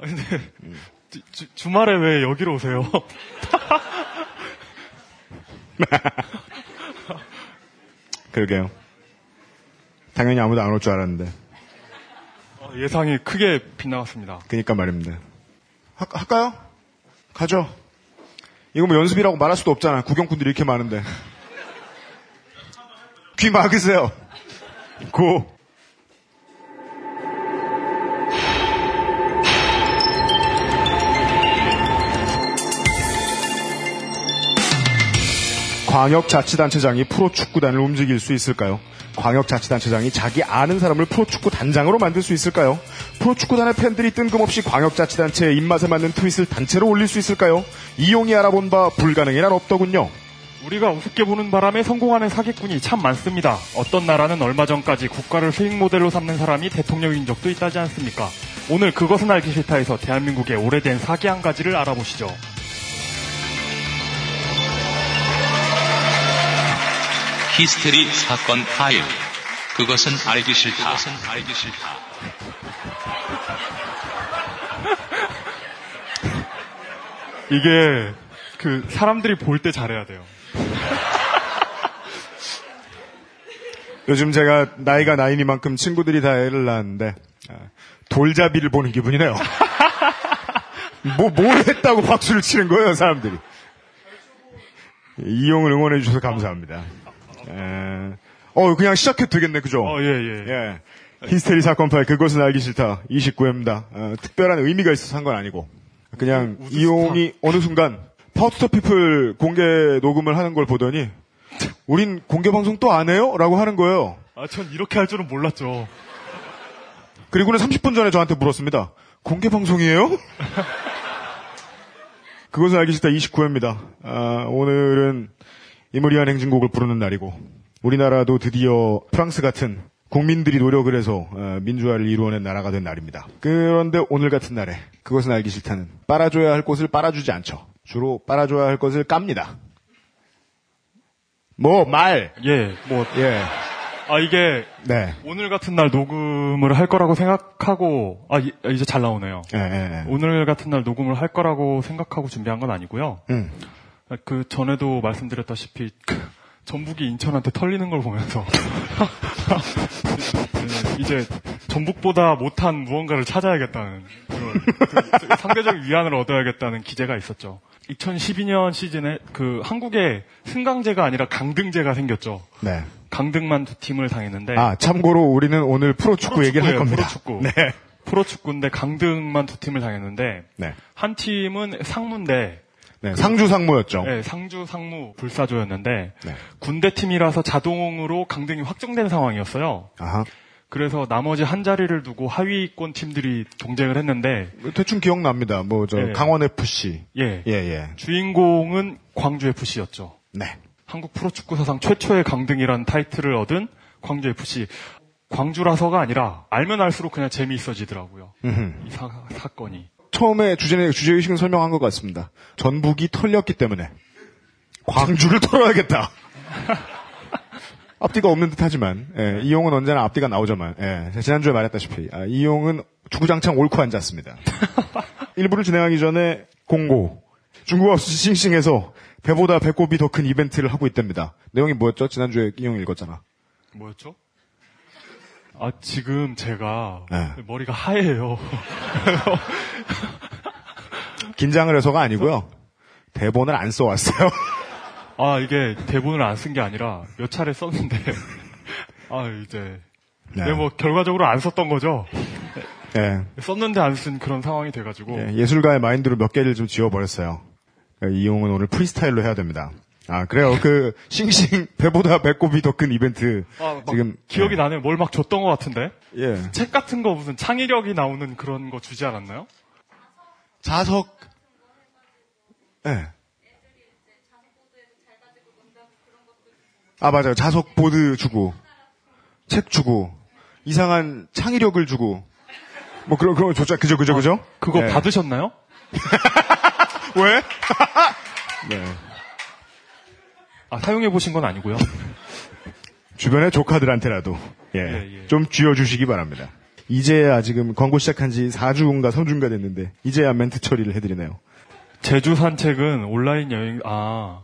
아, 근데 주, 주말에 왜 여기로 오세요? 그러게요. 당연히 아무도 안 올 줄 알았는데. 어, 예상이 크게 빗나갔습니다. 그니까 말입니다. 하, 할까요? 가죠. 이거 뭐 연습이라고 말할 수도 없잖아. 구경꾼들이 이렇게 많은데. 귀 막으세요. 고. 광역자치단체장이 프로축구단을 움직일 수 있을까요? 광역자치단체장이 자기 아는 사람을 프로축구 단장으로 만들 수 있을까요? 프로축구단의 팬들이 뜬금없이 광역자치단체의 입맛에 맞는 트윗을 단체로 올릴 수 있을까요? 이용이 알아본 바 불가능이란 없더군요. 우리가 우습게 보는 바람에 성공하는 사기꾼이 참 많습니다. 어떤 나라는 얼마 전까지 국가를 수익 모델로 삼는 사람이 대통령인 적도 있다지 않습니까? 오늘 그것은 알기 싫다에서 대한민국의 오래된 사기 한 가지를 알아보시죠. 히스테리 사건 파일. 그것은 알기 싫다. 그것은 알기 싫다. 이게 그 사람들이 볼 때 잘해야 돼요. 요즘 제가 나이가 나이니만큼 친구들이 다 애를 낳았는데 아, 돌잡이를 보는 기분이네요. 뭐, 뭘 했다고 박수를 치는 거예요, 사람들이. 이용을 응원해 주셔서 감사합니다. 에, 어, 그냥 시작해도 되겠네, 그죠? 어, 예, 예. 예. 히스테리 사건 파일, 그것은 알기 싫다. 29회입니다. 어, 특별한 의미가 있어서 한 건 아니고. 그냥 우주 이용이 어느 순간 파우스터 피플 공개 녹음을 하는 걸 보더니 우린 공개 방송 또 안 해요? 라고 하는 거예요. 아, 전 이렇게 할 줄은 몰랐죠. 그리고는 30분 전에 저한테 물었습니다. 공개 방송이에요? 그것은 알기 싫다 29회입니다. 아, 오늘은 임을 위한 행진곡을 부르는 날이고 우리나라도 드디어 프랑스 같은 국민들이 노력을 해서 어, 민주화를 이루어낸 나라가 된 날입니다. 그런데 오늘 같은 날에 그것은 알기 싫다는 빨아줘야 할 곳을 빨아주지 않죠. 주로 빨아줘야 할 것을 깝니다. 뭐, 말. 예, 뭐, 예. 아, 이게 네. 오늘 같은 날 녹음을 할 거라고 생각하고, 아, 이- 이제 잘 나오네요. 예, 예, 예. 오늘 같은 날 녹음을 할 거라고 생각하고 준비한 건 아니고요. 음. 그 전에도 말씀드렸다시피 그 전북이 인천한테 털리는 걸 보면서 네, 이제 전북보다 못한 무언가를 찾아야겠다는 상대적 위안을 얻어야겠다는 기제가 있었죠. 2012년 시즌에 그 한국에 승강제가 아니라 강등제가 생겼죠. 네. 강등만 두 팀을 당했는데 아, 참고로 우리는 오늘 프로 축구 얘기를 할 겁니다. 프로축구. 네. 프로축구인데 강등만 두 팀을 당했는데 네. 한 팀은 상무인데 네, 상주 상무였죠. 네, 상주 상무 불사조였는데 네. 군대 팀이라서 자동으로 강등이 확정된 상황이었어요. 아하. 그래서 나머지 한 자리를 두고 하위권 팀들이 경쟁을 했는데 대충 기억납니다. 뭐, 저, 예. 강원 FC. 예, 예, 예. 주인공은 광주 FC였죠. 네. 한국 프로축구 사상 최초의 강등이라는 타이틀을 얻은 광주 FC. 광주라서가 아니라 알면 알수록 그냥 재미있어지더라고요. 음흠. 이 사, 사건이. 처음에 주제, 주제의식은 설명한 것 같습니다. 전북이 털렸기 때문에. 광주를 털어야겠다. 앞뒤가 없는 듯 하지만, 예, 이용은 언제나 앞뒤가 나오자만, 예, 지난주에 말했다시피, 아, 이용은 주구장창 옳고 앉았습니다. 일부를 진행하기 전에 공고. 중국어 싱싱해서 배보다 배꼽이 더 큰 이벤트를 하고 있답니다. 내용이 뭐였죠? 지난주에 이용 읽었잖아. 뭐였죠? 아, 지금 제가 네. 머리가 하얘요. 긴장을 해서가 아니고요. 대본을 안 써왔어요. 아, 이게 대본을 안 쓴 게 아니라 몇 차례 썼는데, 아, 이제, 네. 네, 뭐, 결과적으로 안 썼던 거죠. 예. 썼는데 안 쓴 그런 상황이 돼가지고. 예, 예술가의 마인드로 몇 개를 좀 지워버렸어요. 예, 이용은 오늘 프리스타일로 해야 됩니다. 아, 그래요. 그, 싱싱, 배보다 배꼽이 더 큰 이벤트. 아, 막 지금. 기억이 나네요. 뭘 막 줬던 것 같은데? 예. 책 같은 거 무슨 창의력이 나오는 그런 거 주지 않았나요? 자석. 예. 아, 맞아요. 자석 보드 주고, 책 주고, 이상한 창의력을 주고, 뭐 그런, 그런 거 줬죠. 그죠, 그죠, 그죠? 그거 예. 받으셨나요? 왜? 네. 아, 사용해 보신 건 아니고요. 주변의 조카들한테라도 예, 예, 예. 좀 쥐어주시기 바랍니다. 이제야 지금 광고 시작한 지 4주인가 3주인가 됐는데 이제야 멘트 처리를 해드리네요. 제주 산책은 온라인 여행, 아,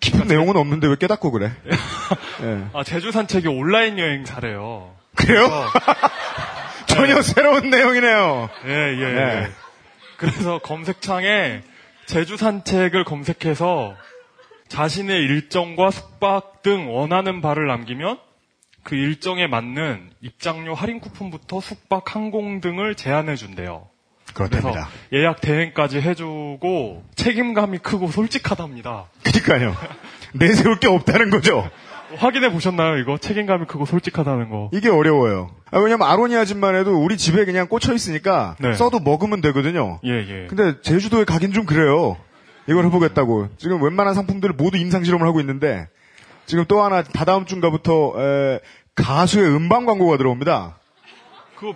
깊은 내용은 없는데 왜 깨닫고 그래? 예. 아, 제주 산책이 온라인 여행사래요. 그래요? 전혀 새로운 내용이네요. 예, 예, 네. 예. 그래서 검색창에 제주 산책을 검색해서 자신의 일정과 숙박 등 원하는 바를 남기면 그 일정에 맞는 입장료 할인 쿠폰부터 숙박 항공 등을 제안해 준대요. 그래서 그렇답니다. 예약 대행까지 해주고 책임감이 크고 솔직하답니다. 그러니까요. 내세울 게 없다는 거죠. 확인해 보셨나요, 이거? 책임감이 크고 솔직하다는 거. 이게 어려워요. 아, 왜냐면 아로니 아줌만 해도 우리 집에 그냥 꽂혀 있으니까 네. 써도 먹으면 되거든요. 예, 예. 근데 제주도에 가긴 좀 그래요. 이걸 해보겠다고. 지금 웬만한 상품들을 모두 임상 실험을 하고 있는데 지금 또 하나 다다음 주인가부터 에, 가수의 음반 광고가 들어옵니다. 그,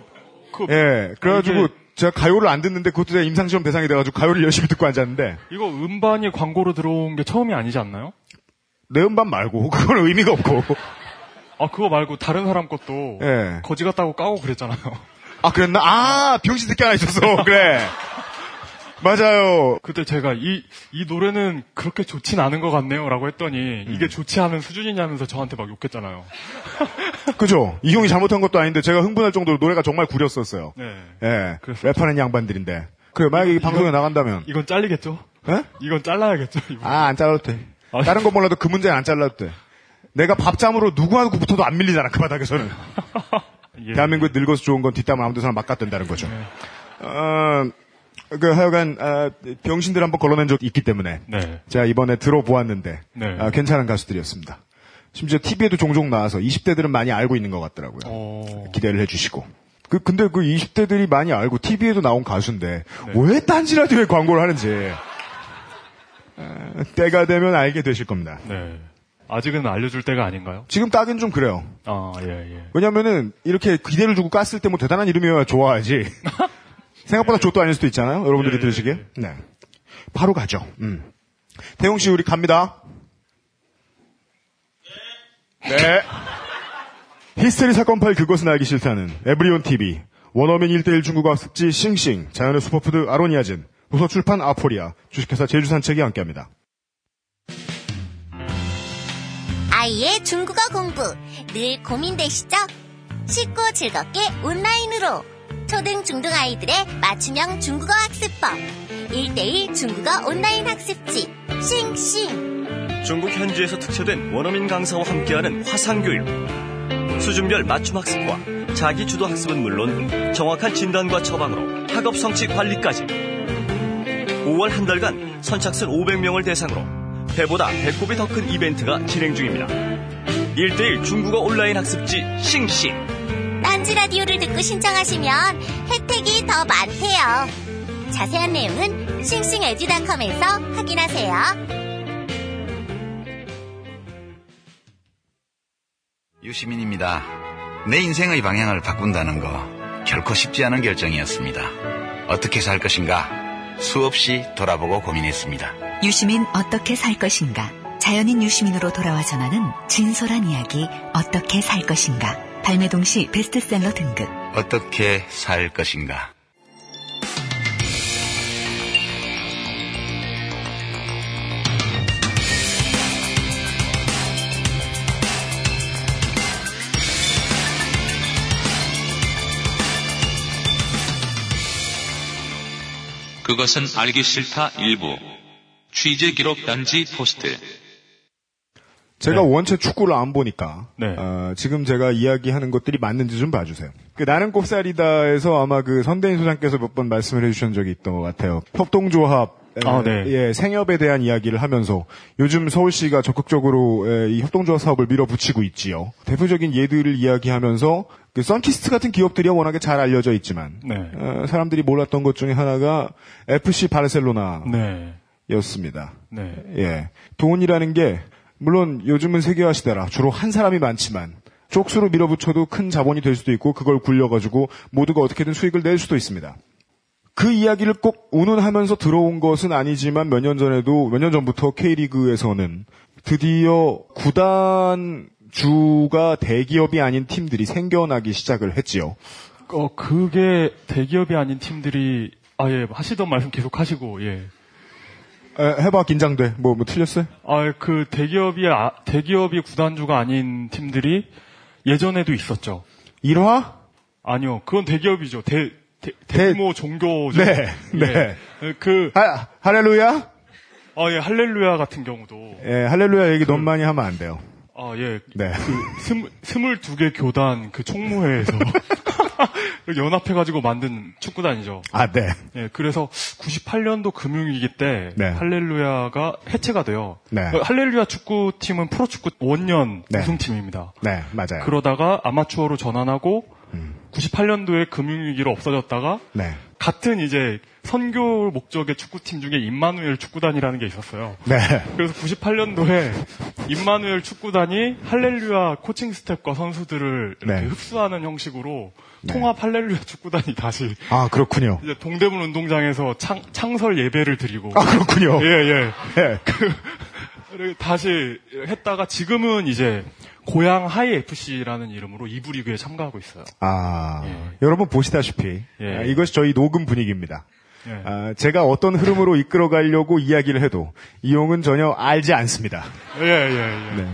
그, 예, 그래가지고 이게- 제가 가요를 안 듣는데 그것도 제가 임상 시험 대상이 돼가지고 가요를 열심히 듣고 앉았는데 이거 음반이 광고로 들어온 게 처음이 아니지 않나요? 내 음반 말고 그건 의미가 없고. 아, 그거 말고 다른 사람 것도 예. 거지 같다고 까고 그랬잖아요. 아 그랬나? 아 병신 새끼 하나 있었어. 그래. 맞아요. 그때 제가 이, 이 노래는 그렇게 좋진 않은 것 같네요. 라고 했더니 이게 음. 좋지 않은 수준이냐면서 저한테 막 욕했잖아요. 그죠? 이 형이 잘못한 것도 아닌데 제가 흥분할 정도로 노래가 정말 구렸었어요. 네. 예. 그랬었죠. 랩하는 양반들인데. 그래, 만약에 이 방송에 나간다면. 이건 잘리겠죠? 예? 이건 잘라야겠죠? 이거. 아, 안 잘라도 돼. 아. 다른 거 몰라도 그 문제는 안 잘라도 돼. 내가 밥잠으로 누구하고 붙어도 안 밀리잖아, 그 바닥에서는. 예. 대한민국에 늙어서 좋은 건 뒷담 아무 데서나 막 갖댄다는 거죠. 어, 그 하여간, 아, 병신들 한번 걸러낸 적 있기 때문에. 네. 제가 이번에 들어보았는데, 네. 아, 괜찮은 가수들이었습니다. 심지어 TV에도 종종 나와서 20대들은 많이 알고 있는 것 같더라고요. 어, 기대를 해주시고. 그, 근데 그 20대들이 많이 알고 TV에도 나온 가수인데, 네. 왜 딴지 라디오에 광고를 하는지, 어, 때가 되면 알게 되실 겁니다. 네. 아직은 알려줄 때가 아닌가요? 지금 따긴 좀 그래요. 아, 예, 예. 왜냐면은, 이렇게 기대를 주고 깠을 때 뭐 대단한 이름이어야 좋아하지. 생각보다 좆도 아닐 수도 있잖아요. 여러분들이 예, 들으시기에. 네. 바로 가죠. 음. 태용 씨, 우리 갑니다. 네. 히스테리 사건 파일 그것은 알기 싫다는 에브리온 TV, 원어민 1대1 중국어 학습지 싱싱, 자연의 슈퍼푸드 아로니아진, 도서출판 아포리아, 주식회사 제주산책이 함께합니다. 아이의 중국어 공부 늘 고민되시죠? 쉽고 즐겁게 온라인으로 초등 중등 아이들의 맞춤형 중국어 학습법 1대1 중국어 온라인 학습지 싱싱 중국 현지에서 특채된 원어민 강사와 함께하는 화상교육. 수준별 맞춤 학습과 자기 주도 학습은 물론 정확한 진단과 처방으로 학업 성취 관리까지. 5월 한 달간 선착순 500명을 대상으로 배보다 배꼽이 더 큰 이벤트가 진행 중입니다. 1대1 중국어 온라인 학습지 싱싱. 딴지 라디오를 듣고 신청하시면 혜택이 더 많대요 자세한 내용은 싱싱에듀닷컴에서 확인하세요 유시민입니다. 내 인생의 방향을 바꾼다는 거 결코 쉽지 않은 결정이었습니다. 어떻게 살 것인가 수없이 돌아보고 고민했습니다. 유시민 어떻게 살 것인가? 자연인 유시민으로 돌아와 전하는 진솔한 이야기 어떻게 살 것인가? 발매 동시 베스트셀러 등급. 어떻게 살 것인가. 그것은 알기 싫다 일부. 취재 기록 단지 포스트. 제가 네. 원체 축구를 안 보니까 네. 어, 지금 제가 이야기하는 것들이 맞는지 좀 봐주세요. 그 나는 꼽살이다에서 아마 그 선대인 소장께서 몇 번 말씀을 해주신 적이 있던 것 같아요. 협동조합 에, 아, 네. 예, 생협에 대한 이야기를 하면서 요즘 서울시가 적극적으로 에, 이 협동조합 사업을 밀어붙이고 있지요. 대표적인 예들을 이야기하면서 그 선키스트 같은 기업들이 워낙에 잘 알려져 있지만 네. 어, 사람들이 몰랐던 것 중에 하나가 FC 바르셀로나였습니다. 네. 네. 예. 돈이라는 게, 물론 요즘은 세계화 시대라 주로 한 사람이 많지만, 쪽수로 밀어붙여도 큰 자본이 될 수도 있고, 그걸 굴려가지고 모두가 어떻게든 수익을 낼 수도 있습니다. 그 이야기를 꼭 운운하면서 들어온 것은 아니지만 몇 년 전에도, 몇 년 전부터 K리그에서는 드디어 구단 주가 대기업이 아닌 팀들이 생겨나기 시작을 했지요. 어, 그게 대기업이 아닌 팀들이, 아, 예, 하시던 말씀 계속 하시고, 예. 에, 해봐 긴장돼. 뭐, 뭐 틀렸어요? 아, 그 대기업이, 아, 대기업이 구단주가 아닌 팀들이 예전에도 있었죠. 일화? 아니요, 그건 대기업이죠. 대, 대, 대- 대규모 종교죠. 네, 네. 예. 그, 하, 할렐루야? 아, 예, 할렐루야 같은 경우도, 예, 할렐루야 얘기 너무 많이 하면 안 돼요. 아, 예, 네. 그 스물, 스물두 개 교단 그 총무회에서 연합해가지고 만든 축구단이죠. 아, 네. 예, 그래서 98년도 금융위기 때 네. 할렐루야가 해체가 돼요. 네. 그 할렐루야 축구팀은 프로축구 원년 네. 우승팀입니다. 네, 맞아요. 그러다가 아마추어로 전환하고 음. 98년도에 금융위기로 없어졌다가 네. 같은 이제 선교 목적의 축구팀 중에 임마누엘 축구단이라는 게 있었어요. 네. 그래서 98년도에 임마누엘 축구단이 할렐루야 코칭 스텝과 선수들을 이렇게 네. 흡수하는 형식으로 통합 할렐루야 축구단이 다시 아, 그렇군요. 이제 동대문 운동장에서 창, 창설 예배를 드리고 아, 그렇군요. 예, 예. 예. 그리고 다시 했다가 지금은 이제 고양 하이 FC라는 이름으로 2부 리그에 참가하고 있어요. 아, 예. 여러분 보시다시피 예. 아, 이것이 저희 녹음 분위기입니다. 예. 아, 제가 어떤 흐름으로 이끌어가려고 이야기를 해도 이용은 전혀 알지 않습니다. 예, 예, 예. 네.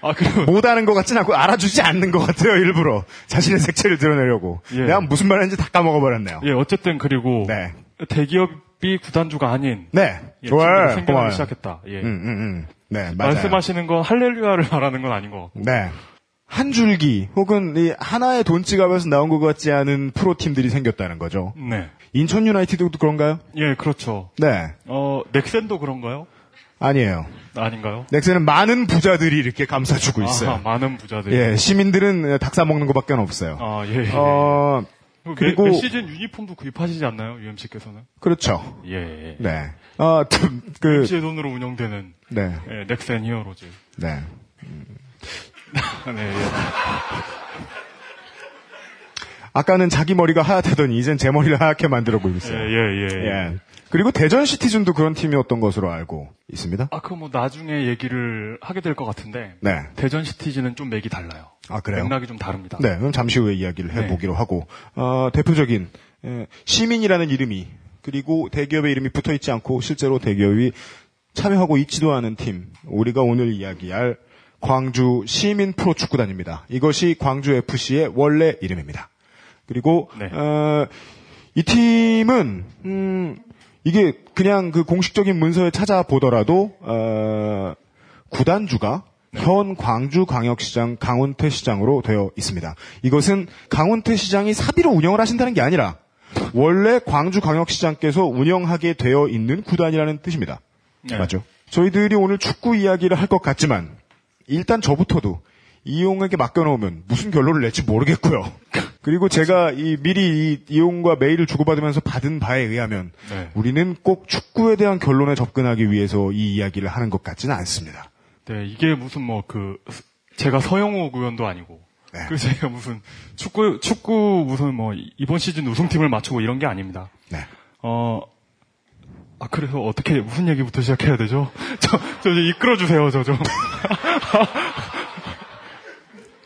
아, 그리고 못하는 것 같진 않고 알아주지 않는 것 같아요. 일부러 자신의 색채를 드러내려고. 예. 내가 무슨 말하는지 다 까먹어버렸네요. 예, 어쨌든 그리고 네, 대기업이 구단주가 아닌 네, 예, 좋아요. 생겨나기 고마워요. 시작했다. 예. 음, 음, 음. 네, 맞아요. 말씀하시는 건 할렐루야를 말하는 건 아닌 것 같고. 네. 한 줄기 혹은 이 하나의 돈 지갑에서 나온 것 같지 않은 프로 팀들이 생겼다는 거죠. 네. 인천 유나이티드도 그런가요? 예, 그렇죠. 네, 어, 넥센도 그런가요? 아니에요. 아닌가요? 넥센은 많은 부자들이 이렇게 감싸주고 있어요. 아하, 많은 부자들. 예, 시민들은 닭 싸먹는 것밖에 없어요. 아, 예. 예. 어, 그리고 그리고- 매, 매 시즌 유니폼도 구입하시지 않나요? UMC께서는? 그렇죠. 예. 예. 네. 어, 좀, 그, UMC의 돈으로 운영되는 네, 예, 넥센 히어로즈. 네. 네, 예. 아까는 자기 머리가 하얗다더니 이젠 제 머리를 하얗게 만들어 보이고 예, 있어요. 예, 예. 예. 그리고 대전 시티즌도 그런 팀이었던 것으로 알고 있습니다. 아, 그뭐 나중에 얘기를 하게 될 것 같은데. 네. 대전 시티즈는 좀 맥이 달라요. 아, 그래요? 맥락이 좀 다릅니다. 네, 그럼 잠시 후에 이야기를 해보기로 하고, 어, 대표적인, 에, 시민이라는 이름이, 그리고 대기업의 이름이 붙어 있지 않고, 실제로 대기업이 참여하고 있지도 않은 팀, 우리가 오늘 이야기할 광주 시민 프로 축구단입니다. 이것이 광주 FC의 원래 이름입니다. 그리고, 네. 어, 이 팀은, 음, 이게 그냥 그 공식적인 문서에 찾아보더라도, 어, 구단주가 현 광주광역시장 강훈태 시장으로 되어 있습니다. 이것은 강훈태 시장이 사비로 운영을 하신다는 게 아니라 원래 광주광역시장께서 운영하게 되어 있는 구단이라는 뜻입니다. 네. 맞죠? 저희들이 오늘 축구 이야기를 할 것 같지만 일단 저부터도 이용에게 맡겨놓으면 무슨 결론을 낼지 모르겠고요. 그리고 제가 이 미리 이 이용과 메일을 주고받으면서 받은 바에 의하면 네. 우리는 꼭 축구에 대한 결론에 접근하기 위해서 이 이야기를 하는 것 같지는 않습니다. 네, 이게 무슨 뭐 그 제가 서영호 구원도 아니고 네. 그 제가 무슨 축구 축구 무슨 뭐 이번 시즌 우승팀을 맞추고 이런 게 아닙니다. 네. 어. 아, 그래서 어떻게, 무슨 얘기부터 시작해야 되죠? 저, 저, 이제 이끌어 주세요, 저 좀.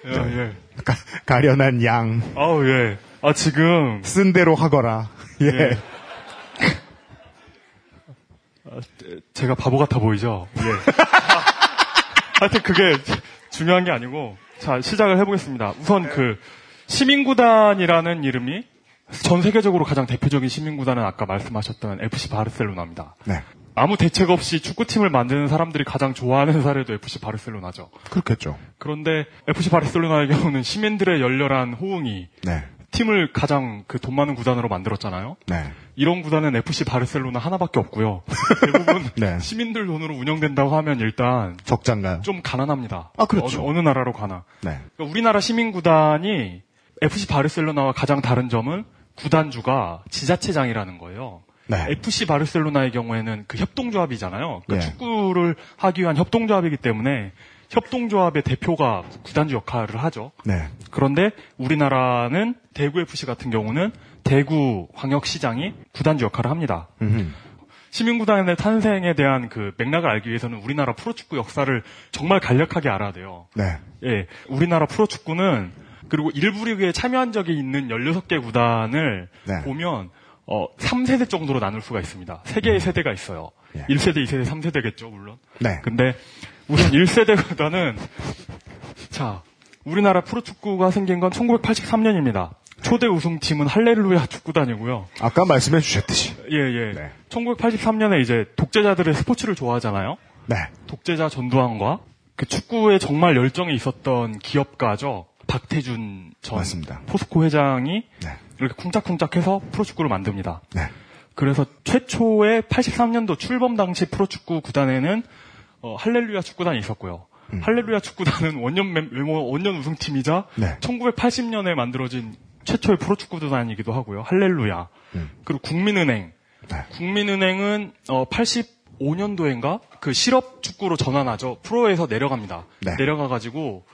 예, 예. 가, 가련한 양, 아우, 예. 아, 지금, 쓴 대로 하거라. 예. 예. 아, 제가 바보 같아 보이죠? 예. 아, 하여튼 그게 중요한 게 아니고, 자, 시작을 해보겠습니다. 우선 그, 시민구단이라는 이름이 전 세계적으로 가장 대표적인 시민구단은 아까 말씀하셨던 FC 바르셀로나입니다. 네. 아무 대책 없이 축구팀을 만드는 사람들이 가장 좋아하는 사례도 FC 바르셀로나죠. 그렇겠죠. 그런데 FC 바르셀로나의 경우는 시민들의 열렬한 호응이 네. 팀을 가장 그 돈 많은 구단으로 만들었잖아요. 네. 이런 구단은 FC 바르셀로나 하나밖에 없고요. 대부분 네. 시민들 돈으로 운영된다고 하면 일단 적장가요? 좀 가난합니다. 아, 그렇죠. 어느, 어느 나라로 가나. 네. 그러니까 우리나라 시민 구단이 FC 바르셀로나와 가장 다른 점은 구단주가 지자체장이라는 거예요. 네. FC 바르셀로나의 경우에는 그 협동조합이잖아요. 그러니까 예. 축구를 하기 위한 협동조합이기 때문에 협동조합의 대표가 구단주 역할을 하죠. 네. 그런데 우리나라는 대구 FC 같은 경우는 대구 광역시장이 구단주 역할을 합니다. 음흠. 시민구단의 탄생에 대한 그 맥락을 알기 위해서는 우리나라 프로축구 역사를 정말 간략하게 알아야 돼요. 네. 예, 우리나라 프로축구는 그리고 일부 리그에 참여한 적이 있는 16개 구단을 네. 보면 어 3세대 정도로 나눌 수가 있습니다. 세 개의 세대가 있어요. 예. 1세대, 2세대, 3세대겠죠, 물론. 네. 근데 우선 1세대 구단은 자, 우리나라 프로축구가 생긴 건 1983년입니다. 초대 우승팀은 할렐루야 축구단이고요. 아까 말씀해 주셨듯이. 예, 예. 네. 1983년에 이제 독재자들의 스포츠를 좋아하잖아요. 네. 독재자 전두환과 그 축구에 정말 열정이 있었던 기업가죠. 박태준 전 맞습니다. 포스코 회장이 네. 이렇게 쿵짝쿵짝해서 프로축구를 만듭니다. 네. 그래서 최초의 83년도 출범 당시 프로축구 구단에는 어, 할렐루야 축구단이 있었고요. 할렐루야 축구단은 원년 멤- 외모 원년 우승팀이자 네. 1980년에 만들어진 최초의 프로축구 구단이기도 하고요. 할렐루야. 그리고 국민은행. 네. 국민은행은 어, 85년도인가 그 실업 축구로 전환하죠. 프로에서 내려갑니다. 네. 내려가가지고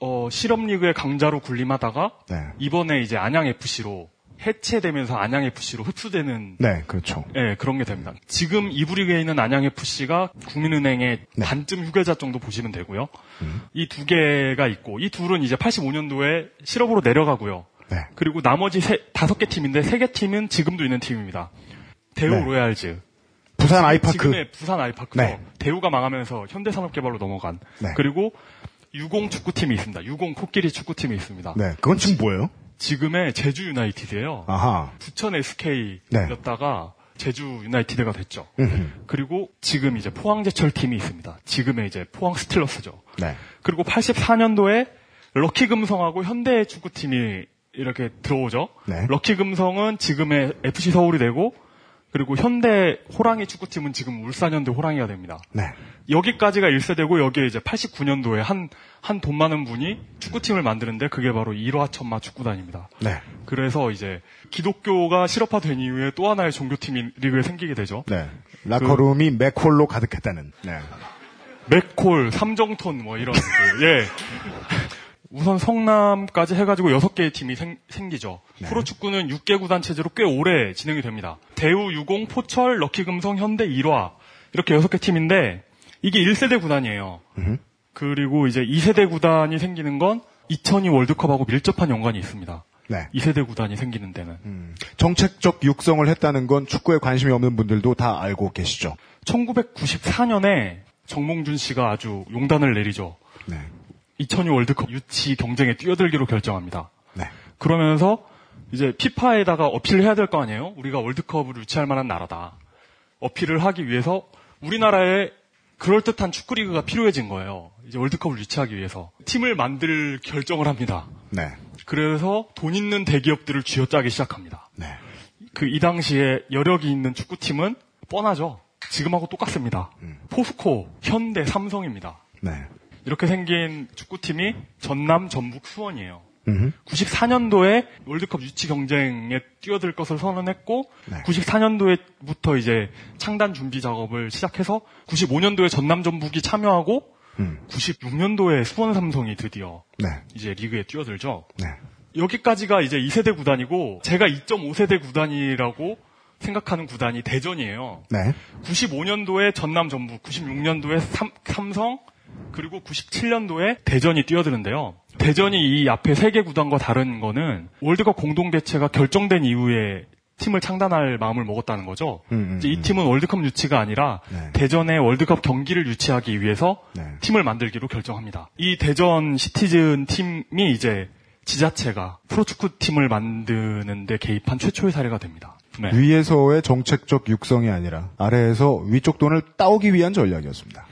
어, 실업 리그의 강자로 군림하다가 네. 이번에 이제 안양 FC로 해체되면서 안양 FC로 흡수되는 네, 그렇죠. 예, 그런 게 됩니다. 지금 이브리그에 있는 안양FC가 국민은행의 네. 반쯤 휴계자 정도 보시면 되고요. 이두 개가 있고, 이 둘은 이제 85년도에 실업으로 내려가고요. 네. 그리고 나머지 세, 다섯 개 팀인데, 세 개 팀은 지금도 있는 팀입니다. 대우 네. 로얄즈. 부산 아이파크. 지금의 부산 아이파크죠. 네. 대우가 망하면서 현대산업개발로 넘어간. 네. 그리고 유공 축구팀이 있습니다. 유공 코끼리 축구팀이 있습니다. 네. 그건 지금 뭐예요? 지금의 제주 유나이티드예요. 아하. 부천 네. SK였다가 제주 유나이티드가 됐죠. 음흠. 그리고 지금 이제 포항제철 팀이 있습니다. 지금의 이제 포항 스틸러스죠. 네. 그리고 84년도에 럭키 금성하고 현대 축구팀이 이렇게 들어오죠. 네. 럭키 금성은 지금의 FC 서울이 되고 그리고 현대 호랑이 축구팀은 지금 울산 현대 호랑이가 됩니다. 네. 여기까지가 1세대고 여기에 이제 89년도에 한, 한 돈 많은 분이 축구팀을 만드는데 그게 바로 일화천마 축구단입니다. 네. 그래서 이제 기독교가 실업화된 이후에 또 하나의 종교팀이 리그에 생기게 되죠. 네. 라커룸이 맥홀로 가득했다는. 네. 맥콜, 삼정톤 뭐 이런 그, 예. 우선 성남까지 해가지고 여섯 개의 팀이 생, 기죠 프로축구는 6개 구단 체제로 꽤 오래 진행이 됩니다. 대우, 유공, 포철, 럭키금성, 현대, 일화 이렇게 여섯 개 팀인데 이게 1세대 구단이에요. 그리고 이제 2세대 구단이 생기는 건 2002 월드컵하고 밀접한 연관이 있습니다. 네. 2세대 구단이 생기는 데는. 정책적 육성을 했다는 건 축구에 관심이 없는 분들도 다 알고 계시죠. 1994년에 정몽준 씨가 아주 용단을 내리죠. 네. 2002 월드컵 유치 경쟁에 뛰어들기로 결정합니다. 네. 그러면서 이제 피파에다가 어필을 해야 될 거 아니에요? 우리가 월드컵을 유치할 만한 나라다. 어필을 하기 위해서 우리나라에 그럴듯한 축구리그가 필요해진 거예요. 이제 월드컵을 유치하기 위해서. 팀을 만들 결정을 합니다. 네. 그래서 돈 있는 대기업들을 쥐어짜기 시작합니다. 네. 그 이 당시에 여력이 있는 축구팀은 뻔하죠. 지금하고 똑같습니다. 포스코, 현대, 삼성입니다. 네. 이렇게 생긴 축구팀이 전남, 전북, 수원이에요. 음흠. 94년도에 월드컵 유치 경쟁에 뛰어들 것을 선언했고, 네. 94년도에부터 이제 창단 준비 작업을 시작해서 95년도에 전남, 전북이 참여하고, 음. 96년도에 수원, 삼성이 드디어 네. 이제 리그에 뛰어들죠. 네. 여기까지가 이제 2세대 구단이고, 제가 2.5세대 구단이라고 생각하는 구단이 대전이에요. 네. 95년도에 전남 전북, 96년도에 삼, 삼성, 그리고 97년도에 대전이 뛰어드는데요. 대전이 이 앞에 세 개 구단과 다른 거는 월드컵 공동 대체가 결정된 이후에 팀을 창단할 마음을 먹었다는 거죠. 음, 음, 이 음. 팀은 월드컵 유치가 아니라 네. 대전의 월드컵 경기를 유치하기 위해서 네. 팀을 만들기로 결정합니다. 이 대전 시티즌 팀이 이제 지자체가 프로축구 팀을 만드는데 개입한 최초의 사례가 됩니다. 네. 위에서의 정책적 육성이 아니라 아래에서 위쪽 돈을 따오기 위한 전략이었습니다.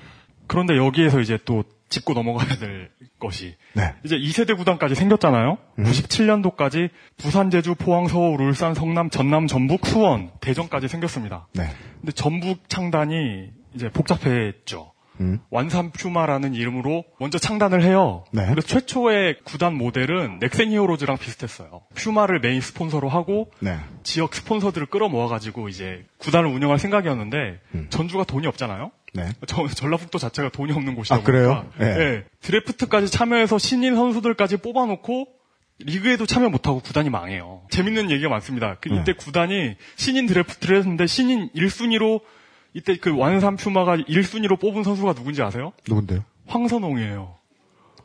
그런데 여기에서 이제 또 짚고 넘어가야 될 것이 네. 이제 2세대 구단까지 생겼잖아요. 97년도까지 부산, 제주, 포항, 서울, 울산, 성남, 전남, 전북, 수원, 대전까지 생겼습니다. 네. 근데 전북 창단이 이제 복잡했죠. 음. 완산 퓨마라는 이름으로 먼저 창단을 해요. 네. 그래서 최초의 구단 모델은 넥센 히어로즈랑 비슷했어요. 퓨마를 메인 스폰서로 하고 네. 지역 스폰서들을 끌어모아가지고 이제 구단을 운영할 생각이었는데 음. 전주가 돈이 없잖아요. 네. 저, 전라북도 자체가 돈이 없는 곳이다 아, 그래요? 보니까 예. 예, 드래프트까지 참여해서 신인 선수들까지 뽑아놓고 리그에도 참여 못하고 구단이 망해요. 재밌는 얘기가 많습니다. 그 네. 이때 구단이 신인 드래프트를 했는데 신인 1순위로 이때 그 완산 퓨마가 1순위로 뽑은 선수가 누군지 아세요? 누군데요? 황선홍이에요.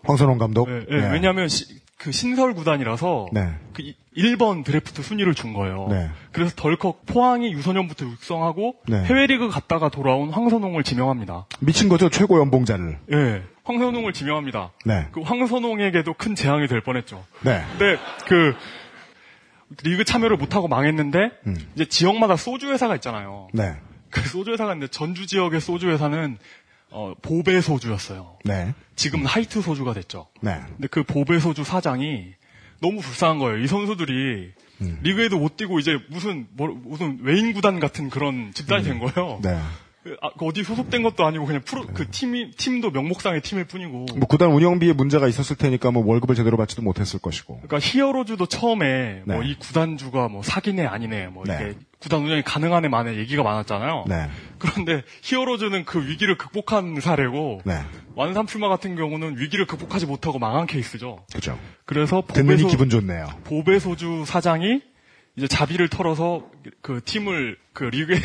황선홍 감독. 네, 네, 왜냐하면 시- 그 신설 구단이라서 네. 그 1번 드래프트 순위를 준 거예요. 네. 그래서 덜컥 포항이 유소년부터 육성하고 네. 해외리그 갔다가 돌아온 황선홍을 지명합니다. 미친 거죠 최고 연봉자를. 예, 황선홍을 지명합니다. 네. 그 황선홍에게도 큰 재앙이 될 뻔했죠. 네. 근데 그 리그 참여를 못하고 망했는데 음. 이제 지역마다 소주 회사가 있잖아요. 네. 그 소주 회사가 있는데 전주 지역의 소주 회사는 어, 보배 소주였어요. 네. 지금은 하이트 소주가 됐죠. 네. 근데 그 보배 소주 사장이 너무 불쌍한 거예요. 이 선수들이 음. 리그에도 못 뛰고 이제 무슨 뭐, 무슨 외인 구단 같은 그런 집단이 된 거예요. 네. 그, 아, 그 어디 소속된 것도 아니고 그냥 프로 그 팀이 팀도 명목상의 팀일 뿐이고. 뭐 구단 운영비에 문제가 있었을 테니까 뭐 월급을 제대로 받지도 못했을 것이고. 그러니까 히어로즈도 처음에 네. 뭐이 구단주가 뭐 사기네 아니네 뭐 네. 이게 구단 운영이 가능하네 마네 얘기가 많았잖아요. 네. 그런데 히어로즈는 그 위기를 극복한 사례고 네. 완산풀마 같은 경우는 위기를 극복하지 못하고 망한 케이스죠. 그죠. 그래서 보배소- 기분 좋네요. 보배소주 사장이 이제 자비를 털어서 그 팀을 그 리그에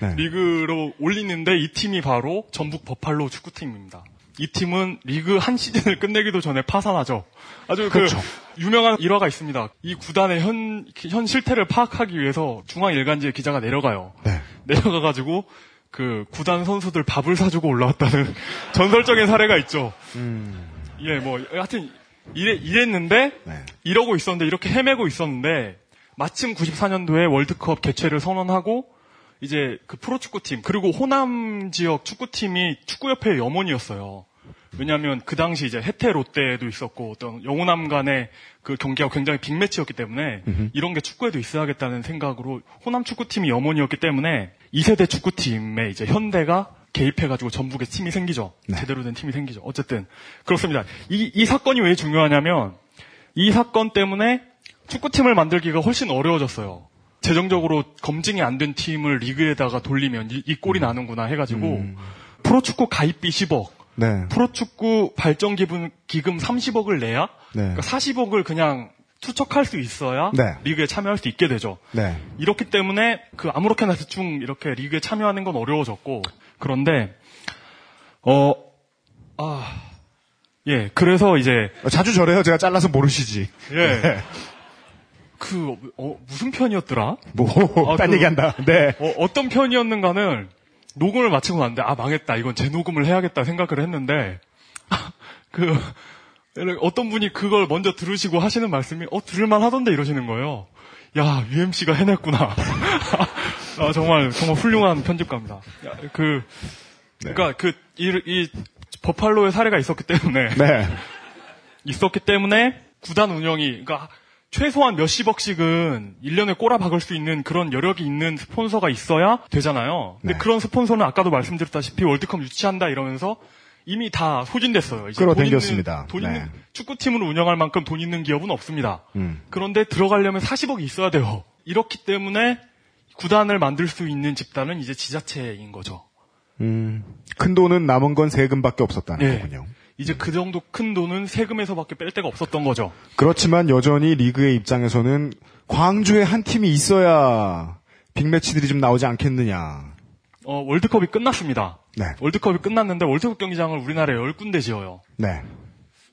네. 리그로 올리는데 이 팀이 바로 전북 버팔로 축구팀입니다. 이 팀은 리그 한 시즌을 끝내기도 전에 파산하죠. 아주 그 그렇죠. 유명한 일화가 있습니다. 이 구단의 현, 현 실태를 파악하기 위해서 중앙 일간지의 기자가 내려가요. 네. 내려가가지고 그 구단 선수들 밥을 사주고 올라왔다는 전설적인 사례가 있죠. 예, 뭐 하여튼 이래, 이랬는데 네. 이러고 있었는데 이렇게 헤매고 있었는데 마침 94년도에 월드컵 개최를 선언하고 이제 그 프로축구팀 그리고 호남 지역 축구팀이 축구협회의 염원이었어요. 왜냐하면 그 당시 이제 해태 롯데도 있었고 어떤 영호남 간의 그 경기가 굉장히 빅매치였기 때문에 이런 게 축구에도 있어야겠다는 생각으로 호남 축구팀이 염원이었기 때문에 2세대 축구팀에 이제 현대가 개입해가지고 전북에 팀이 생기죠. 네. 제대로 된 팀이 생기죠. 어쨌든 그렇습니다. 이, 이 사건이 왜 중요하냐면 이 사건 때문에 축구팀을 만들기가 훨씬 어려워졌어요. 재정적으로 검증이 안 된 팀을 리그에다가 돌리면 이, 이 꼴이 나는구나 해가지고 프로축구 가입비 10억, 네. 프로축구 발전 기금, 기금 30억을 내야 네. 그러니까 40억을 그냥 투척할 수 있어야 네. 리그에 참여할 수 있게 되죠. 네. 이렇기 때문에 그 아무렇게나 대충 이렇게 리그에 참여하는 건 어려워졌고 그런데 어 아, 예, 그래서 이제 자주 저래요. 제가 잘라서 모르시지. 예. 그 어, 무슨 편이었더라? 뭐, 아, 딴 그- 얘기한다. 네. 어, 떤 편이었는가는 녹음을 마치고 났는데 아 망했다 이건 재녹음을 해야겠다 생각을 했는데 그 어떤 분이 그걸 먼저 들으시고 하시는 말씀이 어 들을만 하던데 이러시는 거예요. 야 UMC가 해냈구나. 아, 정말 정말 훌륭한 편집가입니다. 야, 그 그러니까 그이 버팔로의 사례가 있었기 때문에 네. 있었기 때문에 구단 운영이 그러니까 최소한 몇십억씩은 1년에 꼬라박을 수 있는 그런 여력이 있는 스폰서가 있어야 되잖아요. 근데 네. 그런 스폰서는 아까도 말씀드렸다시피 월드컵 유치한다 이러면서 이미 다 소진됐어요. 이제 끌어당겼습니다. 돈 있는, 돈 네. 있는 축구팀을 운영할 만큼 돈 있는 기업은 없습니다. 음. 그런데 들어가려면 40억이 있어야 돼요. 이렇기 때문에 구단을 만들 수 있는 집단은 이제 지자체인 거죠. 음, 큰 돈은 남은 건 세금밖에 없었다는 예. 거군요. 이제 그 정도 큰 돈은 세금에서밖에 뺄 데가 없었던 거죠. 그렇지만 여전히 리그의 입장에서는 광주에 한 팀이 있어야 빅매치들이 좀 나오지 않겠느냐. 어, 월드컵이 끝났습니다. 네. 월드컵이 끝났는데 월드컵 경기장을 우리나라에 열 군데 지어요. 네.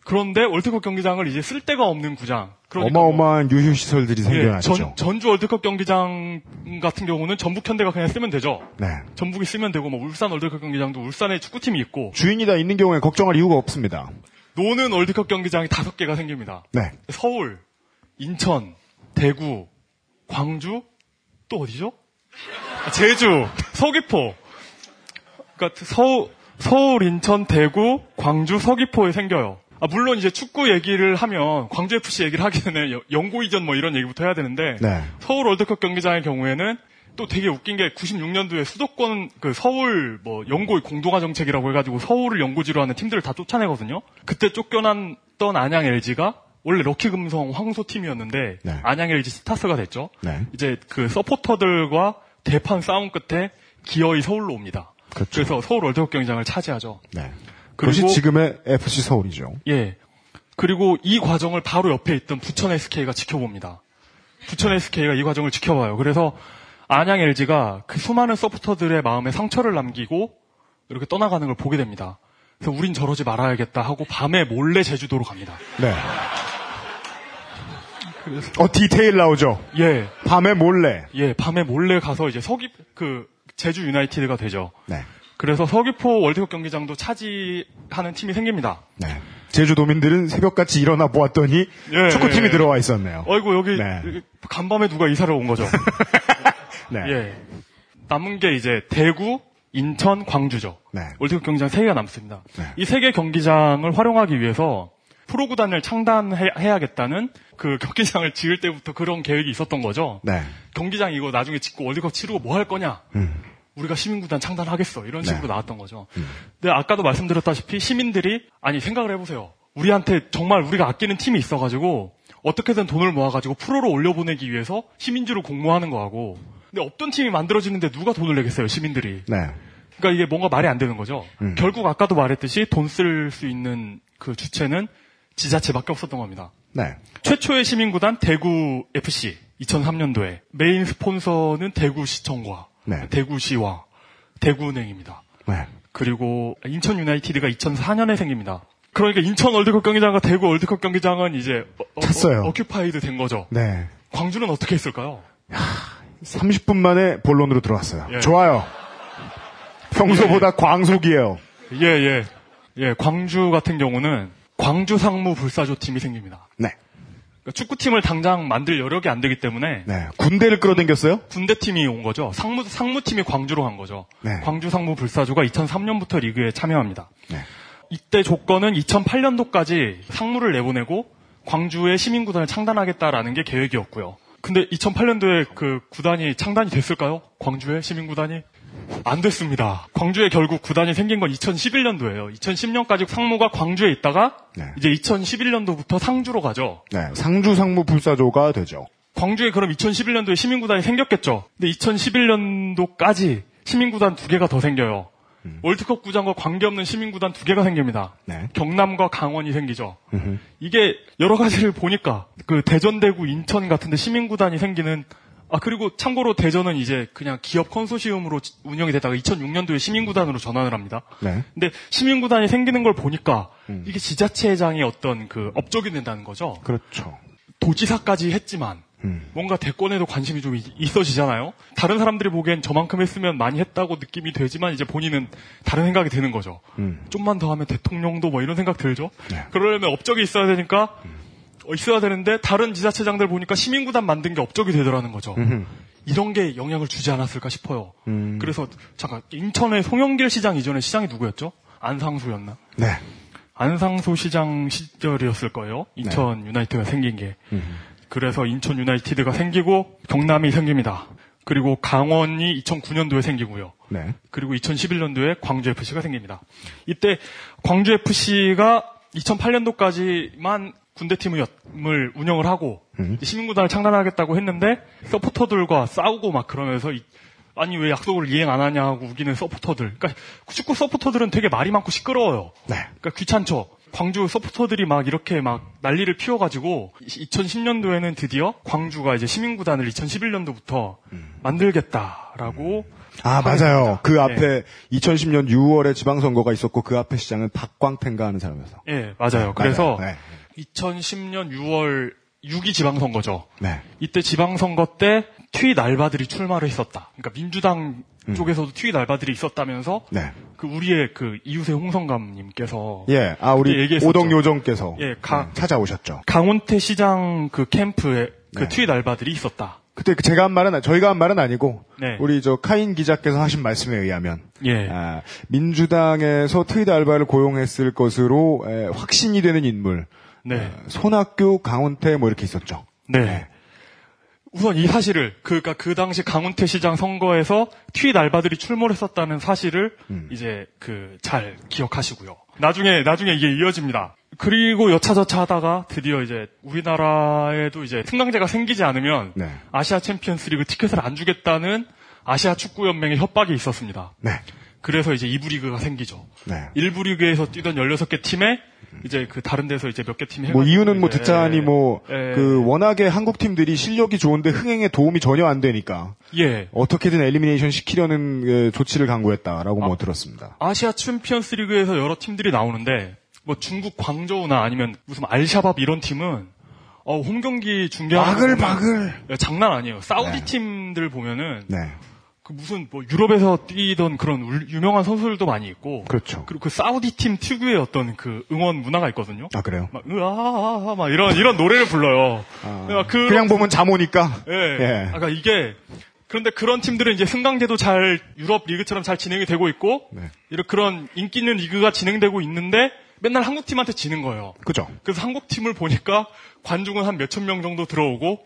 그런데 월드컵 경기장을 이제 쓸 데가 없는 구장. 그러니까 어마어마한 유휴 시설들이 뭐, 예, 생겨나죠. 전, 전주 월드컵 경기장 같은 경우는 전북 현대가 그냥 쓰면 되죠. 네. 전북이 쓰면 되고 뭐 울산 월드컵 경기장도 울산에 축구팀이 있고 주인이 다 있는 경우에 걱정할 이유가 없습니다. 노는 월드컵 경기장이 다섯 개가 생깁니다. 네. 서울, 인천, 대구, 광주, 또 어디죠? 아, 제주, 서귀포. 그러니까 서울, 서울, 인천, 대구, 광주, 서귀포에 생겨요. 아, 물론 이제 축구 얘기를 하면 광주 FC 얘기를 하기 전에 여- 연고 이전 뭐 이런 얘기부터 해야 되는데 네. 서울 월드컵 경기장의 경우에는 또 되게 웃긴 게 96년도에 수도권 그 서울 뭐 연고 공동화 정책이라고 해가지고 서울을 연고지로 하는 팀들을 다 쫓아내거든요. 그때 쫓겨났던 안양 LG가 원래 럭키 금성 황소 팀이었는데 네. 안양 LG 스타스가 됐죠. 네. 이제 그 서포터들과 대판 싸움 끝에 기어이 서울로 옵니다. 그렇죠. 그래서 서울 월드컵 경기장을 차지하죠. 네. 그것이 지금의 FC 서울이죠. 예. 그리고 이 과정을 바로 옆에 있던 부천 SK가 지켜봅니다. 부천 SK가 이 과정을 지켜봐요. 그래서 안양 LG가 그 수많은 서포터들의 마음에 상처를 남기고 이렇게 떠나가는 걸 보게 됩니다. 그래서 우린 저러지 말아야겠다 하고 밤에 몰래 제주도로 갑니다. 네. 어, 디테일 나오죠? 예, 밤에 몰래. 예, 밤에 몰래 가서 이제 서귀, 그, 제주 유나이티드가 되죠. 네. 그래서 서귀포 월드컵 경기장도 차지하는 팀이 생깁니다. 네. 제주도민들은 새벽같이 일어나 보았더니 예, 축구팀이 예. 들어와 있었네요. 어이구, 여기, 네. 여기 간밤에 누가 이사를 온 거죠. 네. 예. 남은 게 이제 대구, 인천, 광주죠. 네. 월드컵 경기장 3개가 남습니다. 네. 이세개 경기장을 활용하기 위해서 프로구단을 창단해야겠다는 그 경기장을 지을 때부터 그런 계획이 있었던 거죠. 네. 경기장 이거 나중에 짓고 월드컵 치르고 뭐 할 거냐? 음. 우리가 시민구단 창단하겠어. 이런 식으로 네. 나왔던 거죠. 근데 아까도 말씀드렸다시피 시민들이 아니 생각을 해보세요. 우리한테 정말 우리가 아끼는 팀이 있어가지고 어떻게든 돈을 모아가지고 프로로 올려보내기 위해서 시민주를 공모하는 거하고 근데 없던 팀이 만들어지는데 누가 돈을 내겠어요 시민들이. 네. 그러니까 이게 뭔가 말이 안 되는 거죠. 음. 결국 아까도 말했듯이 돈 쓸 수 있는 그 주체는 지자체밖에 없었던 겁니다. 네. 최초의 시민구단 대구 FC 2003년도에 메인 스폰서는 대구시청과 네. 대구시와 대구은행입니다. 네. 그리고 인천 유나이티드가 2004년에 생깁니다. 그러니까 인천 월드컵 경기장과 대구 월드컵 경기장은 이제 어, 찼어요. occupied 된 거죠. 네. 광주는 어떻게 했을까요? 30분 만에 본론으로 들어왔어요. 예. 좋아요. 평소보다 광속이에요. 예, 예. 예, 광주 같은 경우는 광주 상무 불사조 팀이 생깁니다. 네. 그러니까 축구팀을 당장 만들 여력이 안 되기 때문에 네. 군대를 끌어당겼어요? 군대팀이 온 거죠. 상무, 상무팀이 광주로 간 거죠. 네. 광주 상무 불사조가 2003년부터 리그에 참여합니다. 네. 이때 조건은 2008년도까지 상무를 내보내고 광주의 시민구단을 창단하겠다라는 게 계획이었고요. 근데 2008년도에 그 구단이 창단이 됐을까요? 광주의 시민구단이? 안 됐습니다. 광주에 결국 구단이 생긴 건 2011년도예요. 2010년까지 상무가 광주에 있다가 네. 이제 2011년도부터 상주로 가죠. 네. 상주 상무 불사조가 되죠. 광주에 그럼 2011년도에 시민구단이 생겼겠죠. 근데 2011년도까지 시민구단 두 개가 더 생겨요. 월드컵 구장과 관계없는 시민구단 두 개가 생깁니다. 네. 경남과 강원이 생기죠. 음흠. 이게 여러 가지를 보니까 그 대전, 대구, 인천 같은데 시민구단이 생기는 아 그리고 참고로 대전은 이제 그냥 기업 컨소시엄으로 지- 운영이 되다가 2006년도에 시민구단으로 전환을 합니다. 네. 근데 시민구단이 생기는 걸 보니까 음. 이게 지자체장의 어떤 그 업적이 된다는 거죠. 그렇죠. 도지사까지 했지만 음. 뭔가 대권에도 관심이 좀 있- 있어지잖아요. 다른 사람들이 보기엔 저만큼 했으면 많이 했다고 느낌이 되지만 이제 본인은 다른 생각이 드는 거죠. 음. 좀만 더 하면 대통령도 뭐 이런 생각 들죠. 네. 그러려면 업적이 있어야 되니까 어, 있어야 되는데 다른 지자체장들 보니까 시민구단 만든 게 업적이 되더라는 거죠. 음흠. 이런 게 영향을 주지 않았을까 싶어요. 음. 그래서 잠깐 인천의 송영길 시장 이전에 시장이 누구였죠? 안상수였나? 네. 안상수 시장 시절이었을 거예요. 인천 유나이트가 생긴 게. 그래서 인천 유나이티드가 생기고 경남이 생깁니다. 그리고 강원이 2009년도에 생기고요. 네. 그리고 2011년도에 광주 FC가 생깁니다. 이때 광주 FC가 2008년도까지만 군대팀을 운영을 하고 음. 시민구단을 창단하겠다고 했는데 서포터들과 싸우고 막 그러면서 이- 아니 왜 약속을 이행 안 하냐 하고 우기는 서포터들. 그러니까 축구 서포터들은 되게 말이 많고 시끄러워요. 네. 그러니까 귀찮죠. 광주 서포터들이 막 이렇게 막 난리를 피워가지고 2010년도에는 드디어 광주가 이제 시민구단을 2011년도부터 만들겠다라고 아, 하게 맞아요. 그 예. 앞에 2010년 6월에 지방선거가 있었고 그 앞에 시장은 박광팬가 하는 사람이어서. 예, 맞아요. 그래서 맞아요. 2010년 6월 6기 지방선거죠. 네. 이때 지방선거 때 트윗 알바들이 출마를 했었다. 그러니까 민주당 쪽에서도 트윗 알바들이 있었다면서 네. 그 우리의 그 이웃의 홍성감님께서 예. 아, 우리 얘기했었죠. 오덕요정께서 예, 가- 음, 찾아오셨죠. 강원태 시장 그 캠프에 그 네. 트윗 알바들이 있었다. 그때 그 제가 한 말은, 저희가 한 말은 아니고, 네. 우리 저 카인 기자께서 하신 말씀에 의하면, 예. 아, 민주당에서 트윗 알바를 고용했을 것으로 에, 확신이 되는 인물, 네. 어, 손학규, 강원태 뭐 이렇게 있었죠. 네. 우선 이 사실을 그니까 그 당시 강훈태 시장 선거에서 트윗 알바들이 출몰했었다는 사실을 음. 이제 그 잘 기억하시고요. 나중에 나중에 이게 이어집니다. 그리고 여차저차 하다가 드디어 이제 우리나라에도 이제 승강제가 생기지 않으면 네. 아시아 챔피언스리그 티켓을 안 주겠다는 아시아 축구 연맹의 협박이 있었습니다. 네. 그래서 이제 2부 리그가 생기죠. 네. 1부 리그에서 뛰던 16개 팀에 이제 그 다른 데서 이제 몇 개 팀이 뭐 이유는 뭐 이제, 듣자하니 뭐 예. 그 워낙에 한국 팀들이 실력이 좋은데 흥행에 도움이 전혀 안 되니까 예. 어떻게든 elimination 시키려는 그 조치를 강구했다라고 아. 뭐 들었습니다. 아시아 챔피언스 리그에서 여러 팀들이 나오는데 뭐 중국 광저우나 아니면 무슨 알샤밥 이런 팀은 어, 홈 경기 중계하는 바글바글. 예, 장난 아니에요. 사우디 네. 팀들 보면은 네. 그 무슨 뭐 유럽에서 뛰던 그런 울- 유명한 선수들도 많이 있고 그렇죠. 그리고 그 사우디 팀 특유의 어떤 그 응원 문화가 있거든요. 아 그래요? 막 으아하하 막 이런 이런 노래를 불러요. 아, 그러니까 그 그냥 보면 잠오니까. 예. 예. 아까 이게 그런데 그런 팀들은 이제 승강제도 잘 유럽 리그처럼 잘 진행이 되고 있고 네. 이런 그런 인기 있는 리그가 진행되고 있는데 맨날 한국 팀한테 지는 거예요. 그죠. 그래서 한국 팀을 보니까 관중은 한 몇천 명 정도 들어오고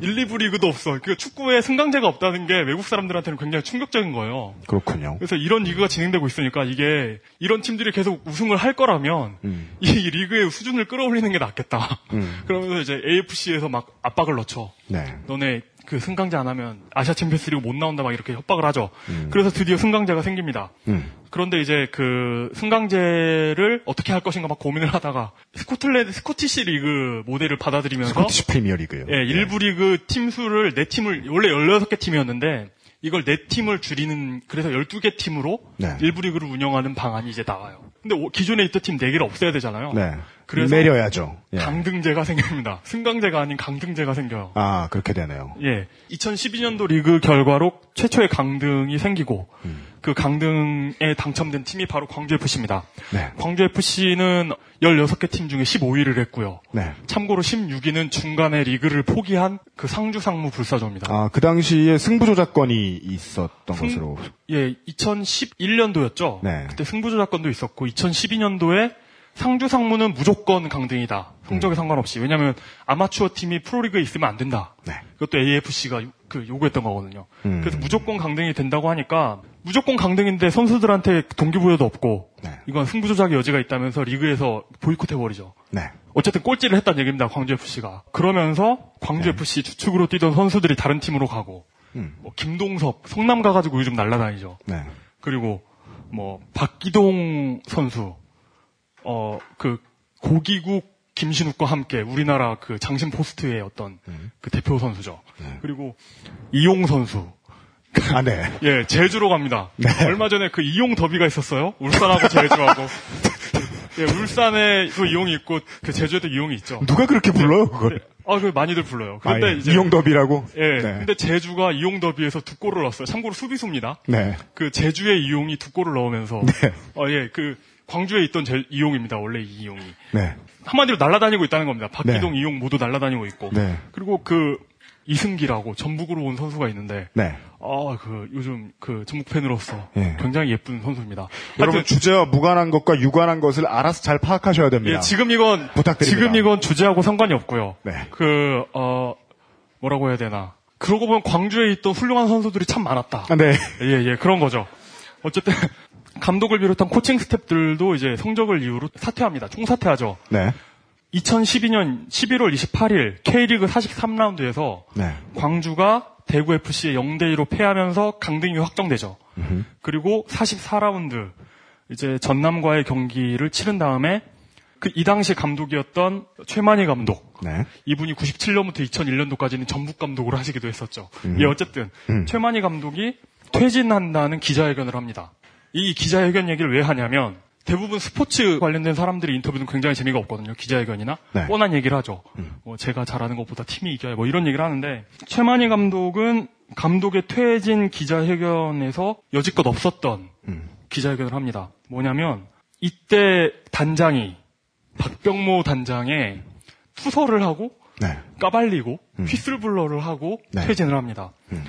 1, 2부 리그도 없어. 그 축구에 승강제가 없다는 게 외국 사람들한테는 굉장히 충격적인 거예요. 그렇군요. 그래서 이런 리그가 진행되고 있으니까 이게 이런 팀들이 계속 우승을 할 거라면 음. 이 리그의 수준을 끌어올리는 게 낫겠다. 음. 그러면서 이제 AFC에서 막 압박을 넣죠. 네. 너네 그 승강제 안 하면 아시아 챔피언스리그 못 나온다 막 이렇게 협박을 하죠. 음. 그래서 드디어 승강제가 생깁니다. 음. 그런데 이제 그 승강제를 어떻게 할 것인가 막 고민을 하다가 스코틀랜드 스코티시 리그 모델을 받아들이면서 스코티시 프리미어 리그요. 예, 일부 리그 팀 수를 네 팀을 원래 16개 팀이었는데 이걸 네 팀을 줄이는 그래서 12개 팀으로 네. 일부 리그를 운영하는 방안이 이제 나와요. 근데 오- 기존에 있던 팀 4개를 없애야 되잖아요. 네. 그래서 내려야죠. 예. 강등제가 생깁니다. 승강제가 아닌 강등제가 생겨요. 아 그렇게 되네요. 예. 2012년도 리그 결과로 최초의 강등이 생기고 음. 그 강등에 당첨된 팀이 바로 광주FC입니다. 네. 광주FC는 16개 팀 중에 15위를 했고요. 네. 참고로 16위는 중간에 리그를 포기한 그 상주 상무 불사조입니다. 아 그 당시에 승부 조작권이 있었던 승- 것으로. 예, 2011년도였죠. 네. 그때 승부 조작권도 있었고 2012년도에 상주 상무는 무조건 강등이다. 성적에 상관없이. 왜냐하면 아마추어 팀이 프로리그에 있으면 안 된다. 네. 그것도 AFC가 그 요구했던 거거든요. 음. 그래서 무조건 강등이 된다고 하니까 무조건 강등인데 선수들한테 동기부여도 없고 네. 이건 승부 조작의 여지가 있다면서 리그에서 보이콧해 버리죠. 네. 어쨌든 꼴찌를 했다는 얘기입니다. 광주 FC가. 그러면서 광주 FC 주축으로 뛰던 선수들이 다른 팀으로 가고 네. 음. 뭐 김동섭 성남 가가지고 요즘 날라다니죠. 네. 그리고 뭐 박기동 선수 어 그 고기국 김신욱과 함께 우리나라 그 장신 포스트의 어떤 음. 그 대표 선수죠. 네. 그리고 이용 선수. 아 네. 예, 제주로 갑니다. 네. 얼마 전에 그 이용 더비가 있었어요. 울산하고 제주하고. 예, 울산에도 이용이 있고 그 제주에도 이용이 있죠. 누가 그렇게 불러요 그걸? 아, 그 많이들 불러요. 아, 그런데 예. 이제 이용 더비라고. 예, 네. 근데 제주가 이용 더비에서 두 골을 넣었어요. 참고로 수비수입니다. 네. 그 제주의 이용이 두 골을 넣으면서 네. 어, 예, 그 광주에 있던 제 이용입니다. 원래 이 이용이 네. 한마디로 날아다니고 있다는 겁니다. 박기동, 네. 이용 모두 날아다니고 있고 네. 그리고 그 이승기라고 전북으로 온 선수가 있는데 네. 아, 그 요즘 그 전북 팬으로서 예. 굉장히 예쁜 선수입니다. 여러분 주제와 무관한 것과 유관한 것을 알아서 잘 파악하셔야 됩니다. 예, 지금 이건 부탁드립니다. 지금 이건 주제하고 상관이 없고요. 네. 그 어, 뭐라고 해야 되나? 그러고 보면 광주에 있던 훌륭한 선수들이 참 많았다. 아, 네. 예, 예, 그런 거죠. 어쨌든 감독을 비롯한 코칭 스탭들도 이제 성적을 이유로 사퇴합니다. 총사퇴하죠. 네. 2012년 11월 28일 K리그 43라운드에서 네. 광주가 대구 FC에 0대 2로 패하면서 강등이 확정되죠. 그리고 44라운드 이제 전남과의 경기를 치른 다음에 그 이 당시 감독이었던 최만희 감독 네. 이분이 97년부터 2001년도까지는 전북 감독으로 하시기도 했었죠. 예, 어쨌든 음. 최만희 감독이 퇴진한다는 기자회견을 합니다. 이 기자회견 얘기를 왜 하냐면 대부분 스포츠 관련된 사람들이 인터뷰는 굉장히 재미가 없거든요. 기자회견이나 네. 뻔한 얘기를 하죠. 뭐 제가 잘하는 것보다 팀이 이겨야 뭐 이런 얘기를 하는데 최만희 감독은 감독의 퇴진 기자회견에서 여지껏 없었던 음. 기자회견을 합니다. 뭐냐면 이때 단장이 박병모 단장의 투서를 하고 네. 까발리고 휘슬블러를 하고 네. 퇴진을 합니다. 음.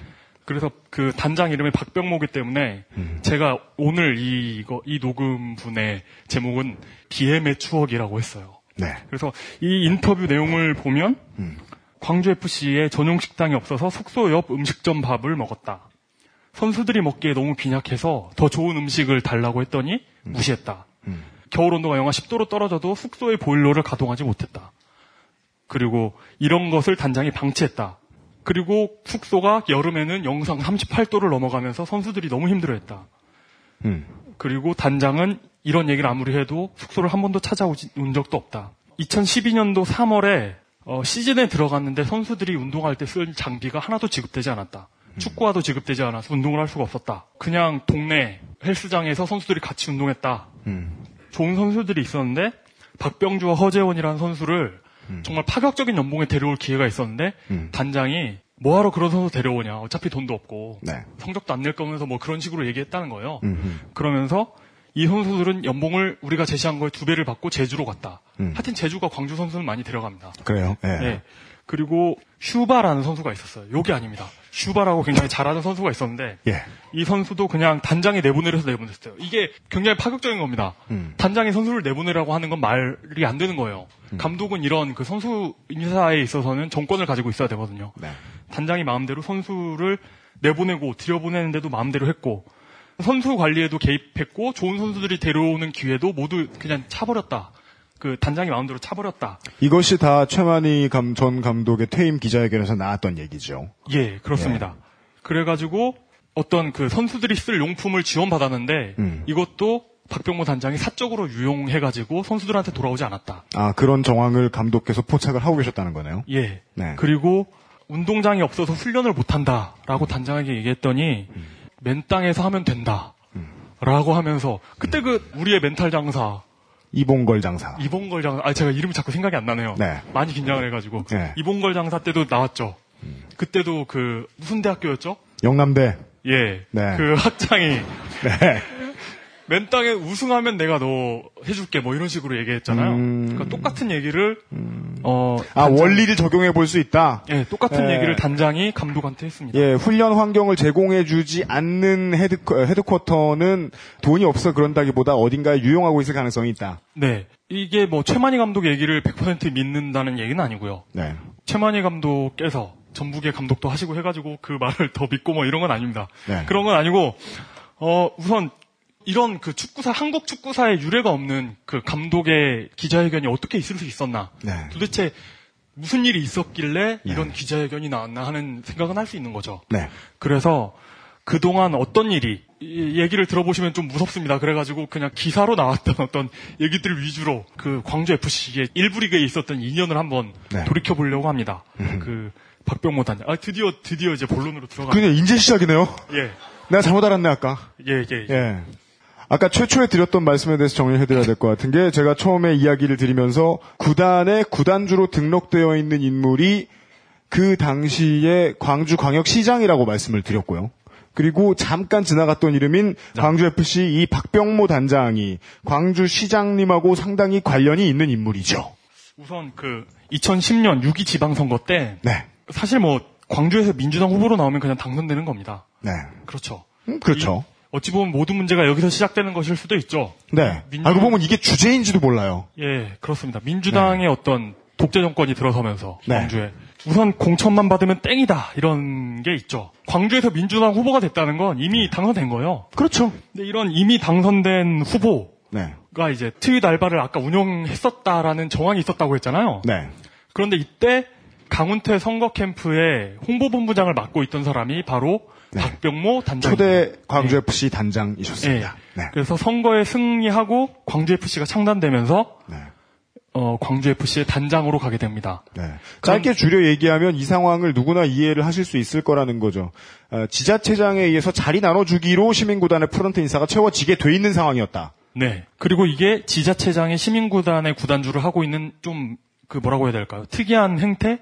그래서 그 단장 이름이 박병모기 때문에 음. 제가 오늘 이, 이거, 이 녹음분의 제목은 비엠의 추억이라고 했어요. 네. 그래서 이 인터뷰 내용을 보면 음. 광주 FC에 전용 식당이 없어서 숙소 옆 음식점 밥을 먹었다. 선수들이 먹기에 너무 빈약해서 더 좋은 음식을 달라고 했더니 무시했다. 음. 겨울 온도가 영하 10도로 떨어져도 숙소의 보일러를 가동하지 못했다. 그리고 이런 것을 단장이 방치했다. 그리고 숙소가 여름에는 영상 38도를 넘어가면서 선수들이 너무 힘들어했다. 음. 그리고 단장은 이런 얘기를 아무리 해도 숙소를 한 번도 찾아온 적도 없다. 2012년도 3월에 어, 시즌에 들어갔는데 선수들이 운동할 때 쓸 장비가 하나도 지급되지 않았다. 축구화도 지급되지 않아서 운동을 할 수가 없었다. 그냥 동네 헬스장에서 선수들이 같이 운동했다. 음. 좋은 선수들이 있었는데 박병주와 허재원이라는 선수를 정말 파격적인 연봉에 데려올 기회가 있었는데 음. 단장이 뭐하러 그런 선수 데려오냐. 어차피 돈도 없고 네. 성적도 안 낼 거면서 뭐 그런 식으로 얘기했다는 거예요. 음. 그러면서 이 선수들은 연봉을 우리가 제시한 거에 두 배를 받고 제주로 갔다. 음. 하여튼 제주가 광주 선수는 많이 데려갑니다. 그래요. 예. 네. 그리고 슈바라는 선수가 있었어요. 여기 아닙니다. 슈바라고 굉장히 잘하는 선수가 있었는데 예. 이 선수도 그냥 단장이 내보내려서 내보냈어요. 이게 굉장히 파격적인 겁니다. 음. 단장이 선수를 내보내라고 하는 건 말이 안 되는 거예요. 음. 감독은 이런 그 선수 인사에 있어서는 정권을 가지고 있어야 되거든요. 네. 단장이 마음대로 선수를 내보내고 들여보내는데도 마음대로 했고 선수 관리에도 개입했고 좋은 선수들이 데려오는 기회도 모두 그냥 차버렸다. 그 단장이 마음대로 차버렸다. 이것이 다 최만희 감, 전 감독의 퇴임 기자회견에서 나왔던 얘기죠. 예, 그렇습니다. 그래가지고 어떤 그 선수들이 쓸 용품을 지원받았는데 음. 이것도 박병모 단장이 사적으로 유용해가지고 선수들한테 돌아오지 않았다. 아, 그런 정황을 감독께서 포착을 하고 계셨다는 거네요. 예. 네. 그리고 운동장이 없어서 훈련을 못한다 라고 단장에게 얘기했더니 맨 땅에서 하면 된다. 라고 하면서 그때 그 우리의 멘탈 장사 이봉걸 장사. 이봉걸 장사 아 제가 이름이 자꾸 생각이 안 나네요. 네. 많이 긴장을 해가지고 네. 이봉걸 장사 때도 나왔죠. 그때도 그 무슨 대학교였죠? 영남대. 예. 네. 그 학장이 네. 맨 땅에 우승하면 내가 너 해줄게 뭐 이런 식으로 얘기했잖아요. 음. 그러니까 똑같은 얘기를 어 아, 단장- 원리를 적용해 볼 수 있다. 예 똑같은 예. 얘기를 단장이 감독한테 했습니다. 예, 훈련 환경을 제공해주지 않는 head, headquarter는 돈이 없어 그런다기보다 어딘가에 유용하고 있을 가능성이 있다. 네. 이게 뭐 최만희 감독 얘기를 100% 믿는다는 얘기는 아니고요. 네. 최만희 감독께서 전북의 감독도 하시고 해가지고 그 말을 더 믿고 뭐 이런 건 아닙니다. 네. 그런 건 아니고 어 우선 이런 그 축구사 한국 축구사에 유례가 없는 그 감독의 기자회견이 어떻게 있을 수 있었나? 네. 도대체 무슨 일이 있었길래 이런 기자회견이 나왔나 하는 생각은 할 수 있는 거죠. 네. 그래서 그동안 어떤 일이 이 얘기를 들어보시면 좀 무섭습니다. 그래가지고 그냥 기사로 나왔던 어떤 얘기들 위주로 그 광주 FC의 1부 리그에 있었던 인연을 한번 네. 돌이켜 보려고 합니다. 그 박병모 단장. 아 드디어 드디어 이제 본론으로 들어가. 그냥 이제 시작이네요. 예. 내가 잘못 알았네, 아까. 예, 예, 예. 예. 아까 최초에 드렸던 말씀에 대해서 정리해드려야 될 것 같은 게 제가 처음에 이야기를 드리면서 구단에 구단주로 등록되어 있는 인물이 그 당시에 광주 광역시장이라고 말씀을 드렸고요. 그리고 잠깐 지나갔던 이름인 광주FC 이 박병모 단장이 광주시장님하고 상당히 관련이 있는 인물이죠. 우선 그 2010년 6.2 지방선거 때 네. 사실 뭐 광주에서 민주당 후보로 나오면 그냥 당선되는 겁니다. 네. 그렇죠. 음, 그렇죠. 이- 어찌 보면 모든 문제가 여기서 시작되는 것일 수도 있죠. 네. 민주- 알고 보면 이게 주제인지도 몰라요. 예, 그렇습니다. 민주당의 어떤 독재 정권이 들어서면서 네. 광주에 우선 공천만 받으면 땡이다 이런 게 있죠. 광주에서 민주당 후보가 됐다는 건 이미 당선된 거예요. 그렇죠. 근데 이런 이미 당선된 후보가 네. 이제 트윗 알바를 아까 운영했었다라는 정황이 있었다고 했잖아요. 네. 그런데 이때 강훈태 선거 캠프의 홍보본부장을 맡고 있던 사람이 바로 박병모 단장. 초대 광주FC 단장이셨습니다. 예. 네. 그래서 선거에 승리하고 광주 FC가 창단되면서 네. 어, 광주 FC의 단장으로 가게 됩니다. 네. 짧게 줄여 얘기하면 이 상황을 누구나 이해를 하실 수 있을 거라는 거죠. 어, 지자체장에 의해서 자리 나눠주기로 시민구단의 프런트 인사가 채워지게 돼 있는 상황이었다. 네. 그리고 이게 지자체장의 시민구단의 구단주를 하고 있는 좀 그 뭐라고 해야 될까요? 특이한 행태?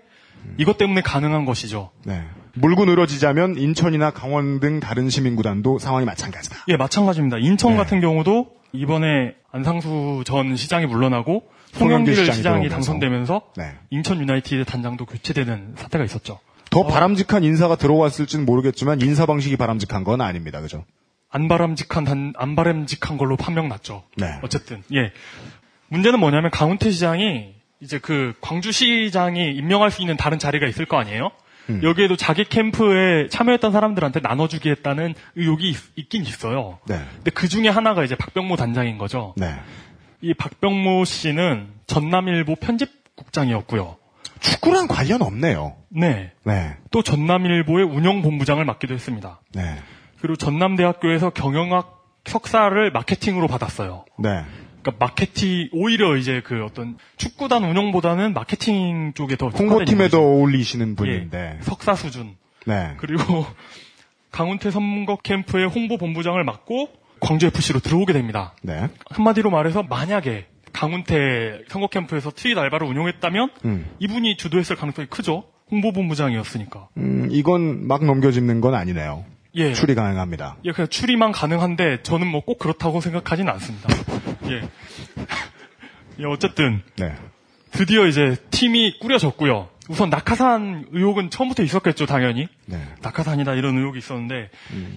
이것 때문에 가능한 것이죠. 네. 물고 늘어지자면 인천이나 강원 등 다른 시민구단도 상황이 마찬가지다. 예, 마찬가지입니다. 인천 네. 같은 경우도 이번에 안상수 전 시장이 물러나고 송영길 시장이 시장이. 당선되면서 네. 인천 유나이티드 단장도 교체되는 사태가 있었죠. 더 바람직한 인사가 들어왔을지는 모르겠지만 인사 방식이 바람직한 건 아닙니다. 그죠? 안 바람직한 단, 안 바람직한 걸로 판명 났죠. 네. 어쨌든 예. 문제는 뭐냐면 강훈태 시장이 이제 그 광주시장이 임명할 수 있는 다른 자리가 있을 거 아니에요? 음. 여기에도 자기 캠프에 참여했던 사람들한테 나눠주기 했다는 의혹이 있, 긴 있어요. 네. 근데 그 중에 하나가 이제 박병모 단장인 거죠. 네. 이 박병모 씨는 전남일보 편집국장이었고요. 축구랑 관련 없네요. 네. 네. 또 전남일보의 운영본부장을 맡기도 했습니다. 네. 그리고 전남대학교에서 경영학 석사를 마케팅으로 받았어요. 네. 그러니까 마케팅 오히려 이제 그 어떤 축구단 운영보다는 마케팅 쪽에 더 홍보팀에 더 어울리시는 예, 분인데. 석사 수준. 네. 그리고 강훈태 선거 캠프의 홍보 본부장을 맡고 광주 FC로 들어오게 됩니다. 네. 한마디로 말해서 만약에 강훈태 선거 캠프에서 트윗 알바를 운영했다면 음. 이분이 주도했을 가능성이 크죠. 홍보 본부장이었으니까. 음, 이건 막 넘겨짚는 건 아니네요. 예. 추리 가능합니다. 예, 그냥 추리만 가능한데 저는 뭐 꼭 그렇다고 생각하진 않습니다. 예. 예, 어쨌든 네. 드디어 이제 팀이 꾸려졌고요. 우선 낙하산 의혹은 처음부터 있었겠죠, 당연히. 네. 낙하산이다 이런 의혹이 있었는데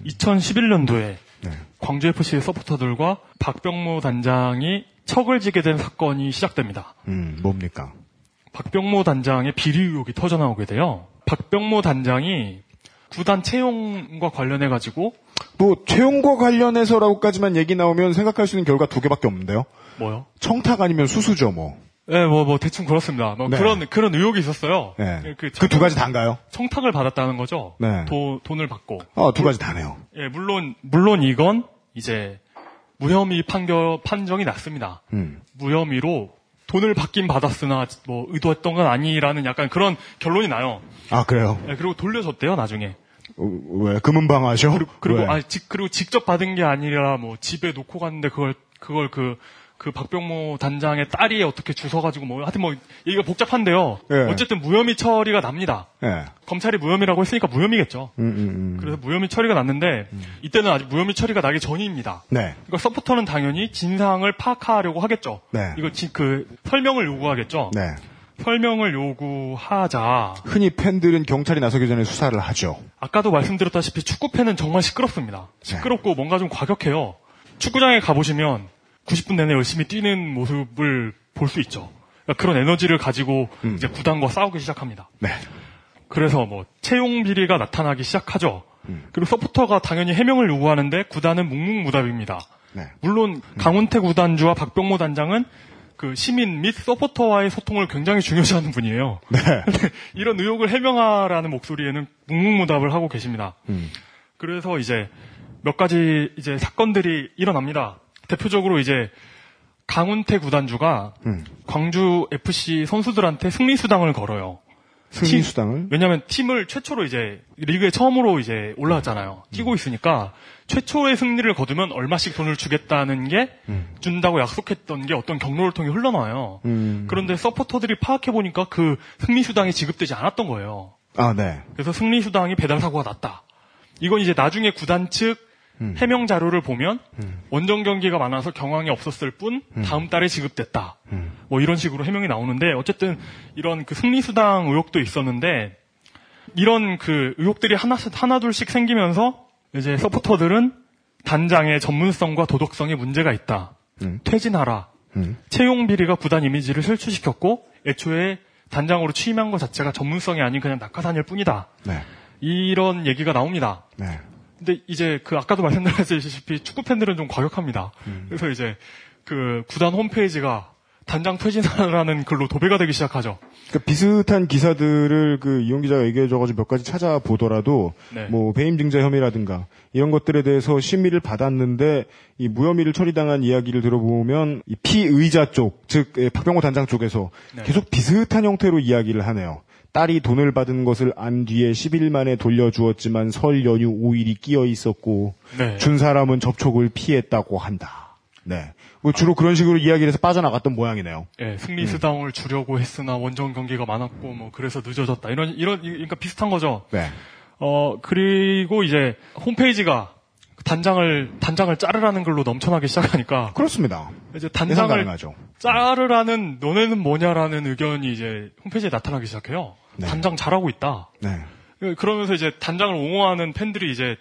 2011년도에 네. 광주 FC 서포터들과 박병모 단장이 척을 지게 된 사건이 시작됩니다. 음, 뭡니까? 박병모 단장의 비리 의혹이 터져 나오게 돼요. 박병모 단장이 구단 채용과 관련해 가지고 뭐 채용과 관련해서라고까지만 얘기 나오면 생각할 수 있는 결과 두 개밖에 없는데요. 뭐요? 청탁 아니면 수수죠, 뭐. 예, 뭐, 뭐, 대충 그렇습니다. 뭐 네. 그런, 그런 의혹이 있었어요. 네. 그, 그두 가지 다인가요? 청탁을 받았다는 거죠. 네. 도, 돈을 받고. 어, 두 가지 다네요. 예, 물론, 물론 이건 이제 무혐의 판결, 판정이 났습니다. 음. 무혐의로 돈을 받긴 받았으나 뭐 의도했던 건 아니라는 약간 그런 결론이 나요. 아, 그래요? 예, 그리고 돌려줬대요, 나중에. 어, 왜? 금은방하셔? 그리고, 왜? 아, 직, 그리고 직접 받은 게 아니라 뭐 집에 놓고 갔는데 그걸, 그걸 그, 그 박병모 단장의 딸이 어떻게 주워가지고 뭐, 하여튼 뭐, 얘기가 복잡한데요. 예. 어쨌든 무혐의 처리가 납니다. 예. 검찰이 무혐의라고 했으니까 무혐의겠죠. 음, 음, 음. 그래서 무혐의 처리가 났는데, 이때는 아직 무혐의 처리가 나기 전입니다. 네. 그러니까 서포터는 당연히 진상을 파악하려고 하겠죠. 네. 이거 지- 그 설명을 요구하겠죠. 네. 설명을 요구하자. 흔히 팬들은 경찰이 나서기 전에 수사를 하죠. 아까도 말씀드렸다시피 축구 팬은 정말 시끄럽습니다. 시끄럽고 뭔가 좀 과격해요. 축구장에 가보시면 90분 내내 열심히 뛰는 모습을 볼 수 있죠. 그러니까 그런 에너지를 가지고 이제 구단과 싸우기 시작합니다. 네. 그래서 뭐 채용 비리가 나타나기 시작하죠. 그리고 서포터가 당연히 해명을 요구하는데 구단은 묵묵무답입니다. 네. 물론 강훈태 구단주와 박병모 단장은 그 시민 및 서포터와의 소통을 굉장히 중요시하는 분이에요. 네. 이런 의혹을 해명하라는 목소리에는 묵묵무답을 하고 계십니다. 음. 그래서 이제 몇 가지 이제 사건들이 일어납니다. 대표적으로 이제 강훈태 구단주가 음. 광주 FC 선수들한테 승리 수당을 걸어요. 승리 수당을? 왜냐하면 팀을 최초로 이제 리그에 처음으로 이제 올라왔잖아요. 뛰고 있으니까 최초의 승리를 거두면 얼마씩 돈을 주겠다는 게 준다고 약속했던 게 어떤 경로를 통해 흘러나와요. 음. 그런데 서포터들이 파악해 보니까 그 승리 수당이 지급되지 않았던 거예요. 아, 네. 그래서 승리 수당이 배달 사고가 났다. 이건 이제 나중에 구단 측 음. 해명 자료를 보면 원정 경기가 많아서 경황이 없었을 뿐 음. 다음 달에 지급됐다. 뭐 이런 식으로 해명이 나오는데 어쨌든 이런 그 승리 수당 의혹도 있었는데 이런 그 의혹들이 하나 하나둘씩 생기면서 이제 서포터들은 단장의 전문성과 도덕성에 문제가 있다. 음. 퇴진하라. 음. 채용 비리가 구단 이미지를 실추시켰고 애초에 단장으로 취임한 것 자체가 전문성이 아닌 그냥 낙하산일 뿐이다. 네. 이런 얘기가 나옵니다. 네. 근데 이제 그 아까도 말씀드렸다시피 축구 팬들은 좀 과격합니다. 음. 그래서 이제 그 구단 홈페이지가 단장 퇴진하라는 글로 도배가 되기 시작하죠. 그 비슷한 기사들을 그 이용 기자가 얘기해줘가지고 몇 가지 찾아보더라도 네. 뭐 배임 증자 혐의라든가 이런 것들에 대해서 심의를 받았는데 이 무혐의를 처리당한 이야기를 들어보면 이 피의자 쪽, 즉 예, 박병호 단장 쪽에서 네. 계속 비슷한 형태로 이야기를 하네요. 딸이 돈을 받은 것을 안 뒤에 10일 만에 돌려주었지만 설 연휴 5일이 끼어 있었고 네. 준 사람은 접촉을 피했다고 한다. 네. 뭐 주로 그런 식으로 이야기를 해서 빠져나갔던 모양이네요. 예, 승리 수당을 주려고 했으나 원정 경기가 많았고 뭐 그래서 늦어졌다. 이런 이런 그러니까 비슷한 거죠. 네. 어 그리고 이제 홈페이지가 단장을 단장을 자르라는 글로 넘쳐나기 시작하니까 그렇습니다. 이제 단장을. 자르라는 너네는 뭐냐라는 의견이 이제 홈페이지에 나타나기 시작해요. 네. 단장 잘하고 있다. 네. 그러면서 이제 단장을 옹호하는 팬들이 이제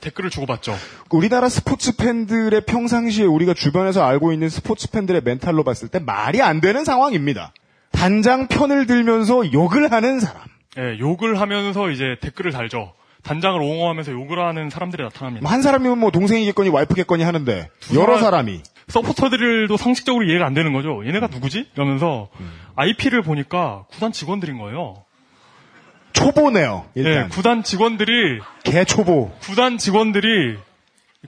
댓글을 주고받죠. 우리나라 스포츠 팬들의 평상시에 우리가 주변에서 알고 있는 스포츠 팬들의 멘탈로 봤을 때 말이 안 되는 상황입니다. 단장 편을 들면서 욕을 하는 사람. 예, 욕을 하면서 이제 댓글을 달죠. 단장을 옹호하면서 욕을 하는 사람들이 나타납니다. 뭐한 사람이면 뭐 동생이겠거니 와이프겠거니 하는데 두 여러 사람- 사람이 서포터들도 상식적으로 이해가 안 되는 거죠. 얘네가 누구지? 이러면서 음. IP를 보니까 구단 직원들인 거예요. 초보네요. 예, 일단 구단 직원들이 개 초보. 구단 직원들이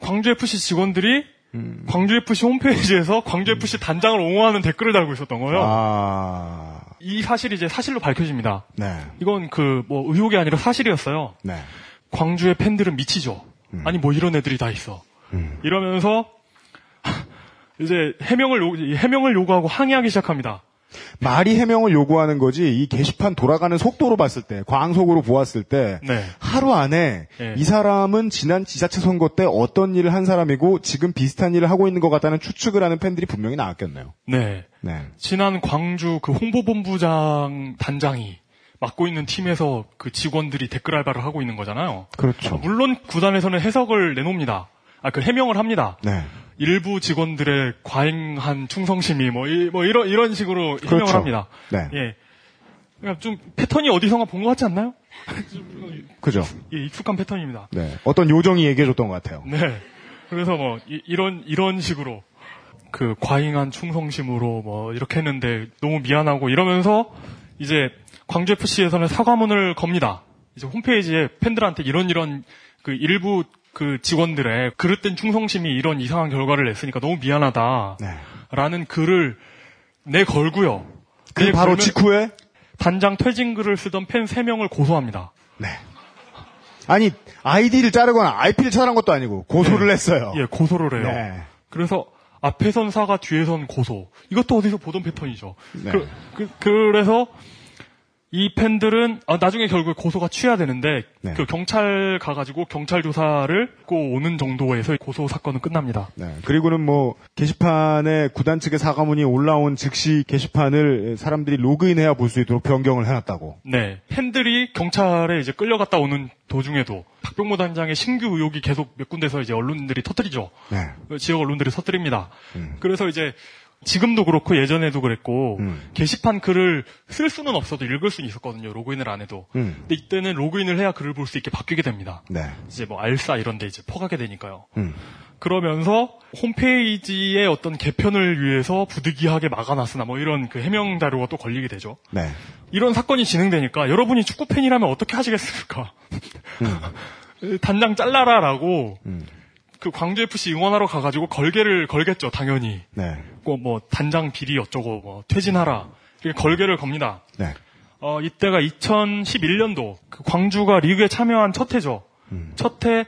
광주 FC 직원들이 음. 광주 FC 홈페이지에서 광주 FC 단장을 옹호하는 댓글을 달고 있었던 거예요. 아, 이 사실이 이제 사실로 밝혀집니다. 네, 이건 그 뭐 의혹이 아니라 사실이었어요. 네. 광주의 팬들은 미치죠. 음. 아니 뭐 이런 애들이 다 있어. 이러면서 이제 해명을 요, 해명을 요구하고 항의하기 시작합니다. 말이 해명을 요구하는 거지 이 게시판 돌아가는 속도로 봤을 때 광속으로 보았을 때 네. 하루 안에 네. 이 사람은 지난 지자체 선거 때 어떤 일을 한 사람이고 지금 비슷한 일을 하고 있는 것 같다는 추측을 하는 팬들이 분명히 나왔겠네요. 네. 네. 지난 광주 그 홍보본부장 단장이 맡고 있는 팀에서 그 직원들이 댓글 알바를 하고 있는 거잖아요. 그렇죠. 물론 구단에서는 해석을 내놓습니다. 아, 그 해명을 합니다. 네. 일부 직원들의 과잉한 충성심이 뭐, 이, 뭐 이런 이런 식으로 해명을 그렇죠. 합니다. 네. 예. 그러니까 좀 패턴이 어디선가 본 것 같지 않나요? 그죠. 예, 익숙한 패턴입니다. 네. 어떤 요정이 얘기해줬던 것 같아요. 네. 그래서 뭐 이, 이런 이런 식으로 그 과잉한 충성심으로 뭐 이렇게 했는데 너무 미안하고 이러면서 이제 광주 FC에서는 사과문을 겁니다. 이제 홈페이지에 팬들한테 이런 이런 그 일부 그 직원들의 그릇된 충성심이 이런 이상한 결과를 냈으니까 너무 미안하다. 네. 라는 글을 내 걸고요. 그내 바로 직후에 단장 퇴진 글을 쓰던 팬 3명을 고소합니다. 네. 아니 아이디를 자르거나 IP를 차단한 것도 아니고 고소를 했어요. 예, 고소를 해요. 네. 그래서 앞에선 사과, 뒤에선 고소. 이것도 어디서 보던 패턴이죠. 네. 그, 래서 이 팬들은 아, 나중에 결국에 고소가 취하되는데 네. 그 경찰 가가지고 경찰 조사를 꼭 오는 정도에서 고소 사건은 끝납니다. 네. 그리고는 뭐 게시판에 구단 측의 사과문이 올라온 즉시 게시판을 사람들이 로그인해야 볼 수 있도록 변경을 해놨다고. 네, 팬들이 경찰에 이제 끌려갔다 오는 도중에도 박병모 단장의 신규 의혹이 계속 몇 군데서 이제 언론들이 터뜨리죠. 네. 그 지역 언론들이 터뜨립니다. 음. 그래서 이제 지금도 그렇고 예전에도 그랬고 음. 게시판 글을 쓸 수는 없어도 읽을 수는 있었거든요. 로그인을 안 해도. 음. 근데 이때는 로그인을 해야 글을 볼 수 있게 바뀌게 됩니다. 네. 이제 뭐 알싸 이런 데 이제 퍼가게 되니까요. 음. 그러면서 홈페이지의 어떤 개편을 위해서 부득이하게 막아놨으나 뭐 이런 그 해명 자료가 또 걸리게 되죠. 네. 이런 사건이 진행되니까 여러분이 축구 팬이라면 어떻게 하시겠습니까? 단장 잘라라라고 음. 그 광주 FC 응원하러 가가지고 걸개를 걸겠죠, 당연히. 네. 그뭐 단장 비리 어쩌고 뭐 퇴진하라 이렇게 걸개를 겁니다. 네. 어 이때가 2011년도 그 광주가 리그에 참여한 첫 해죠. 음. 첫해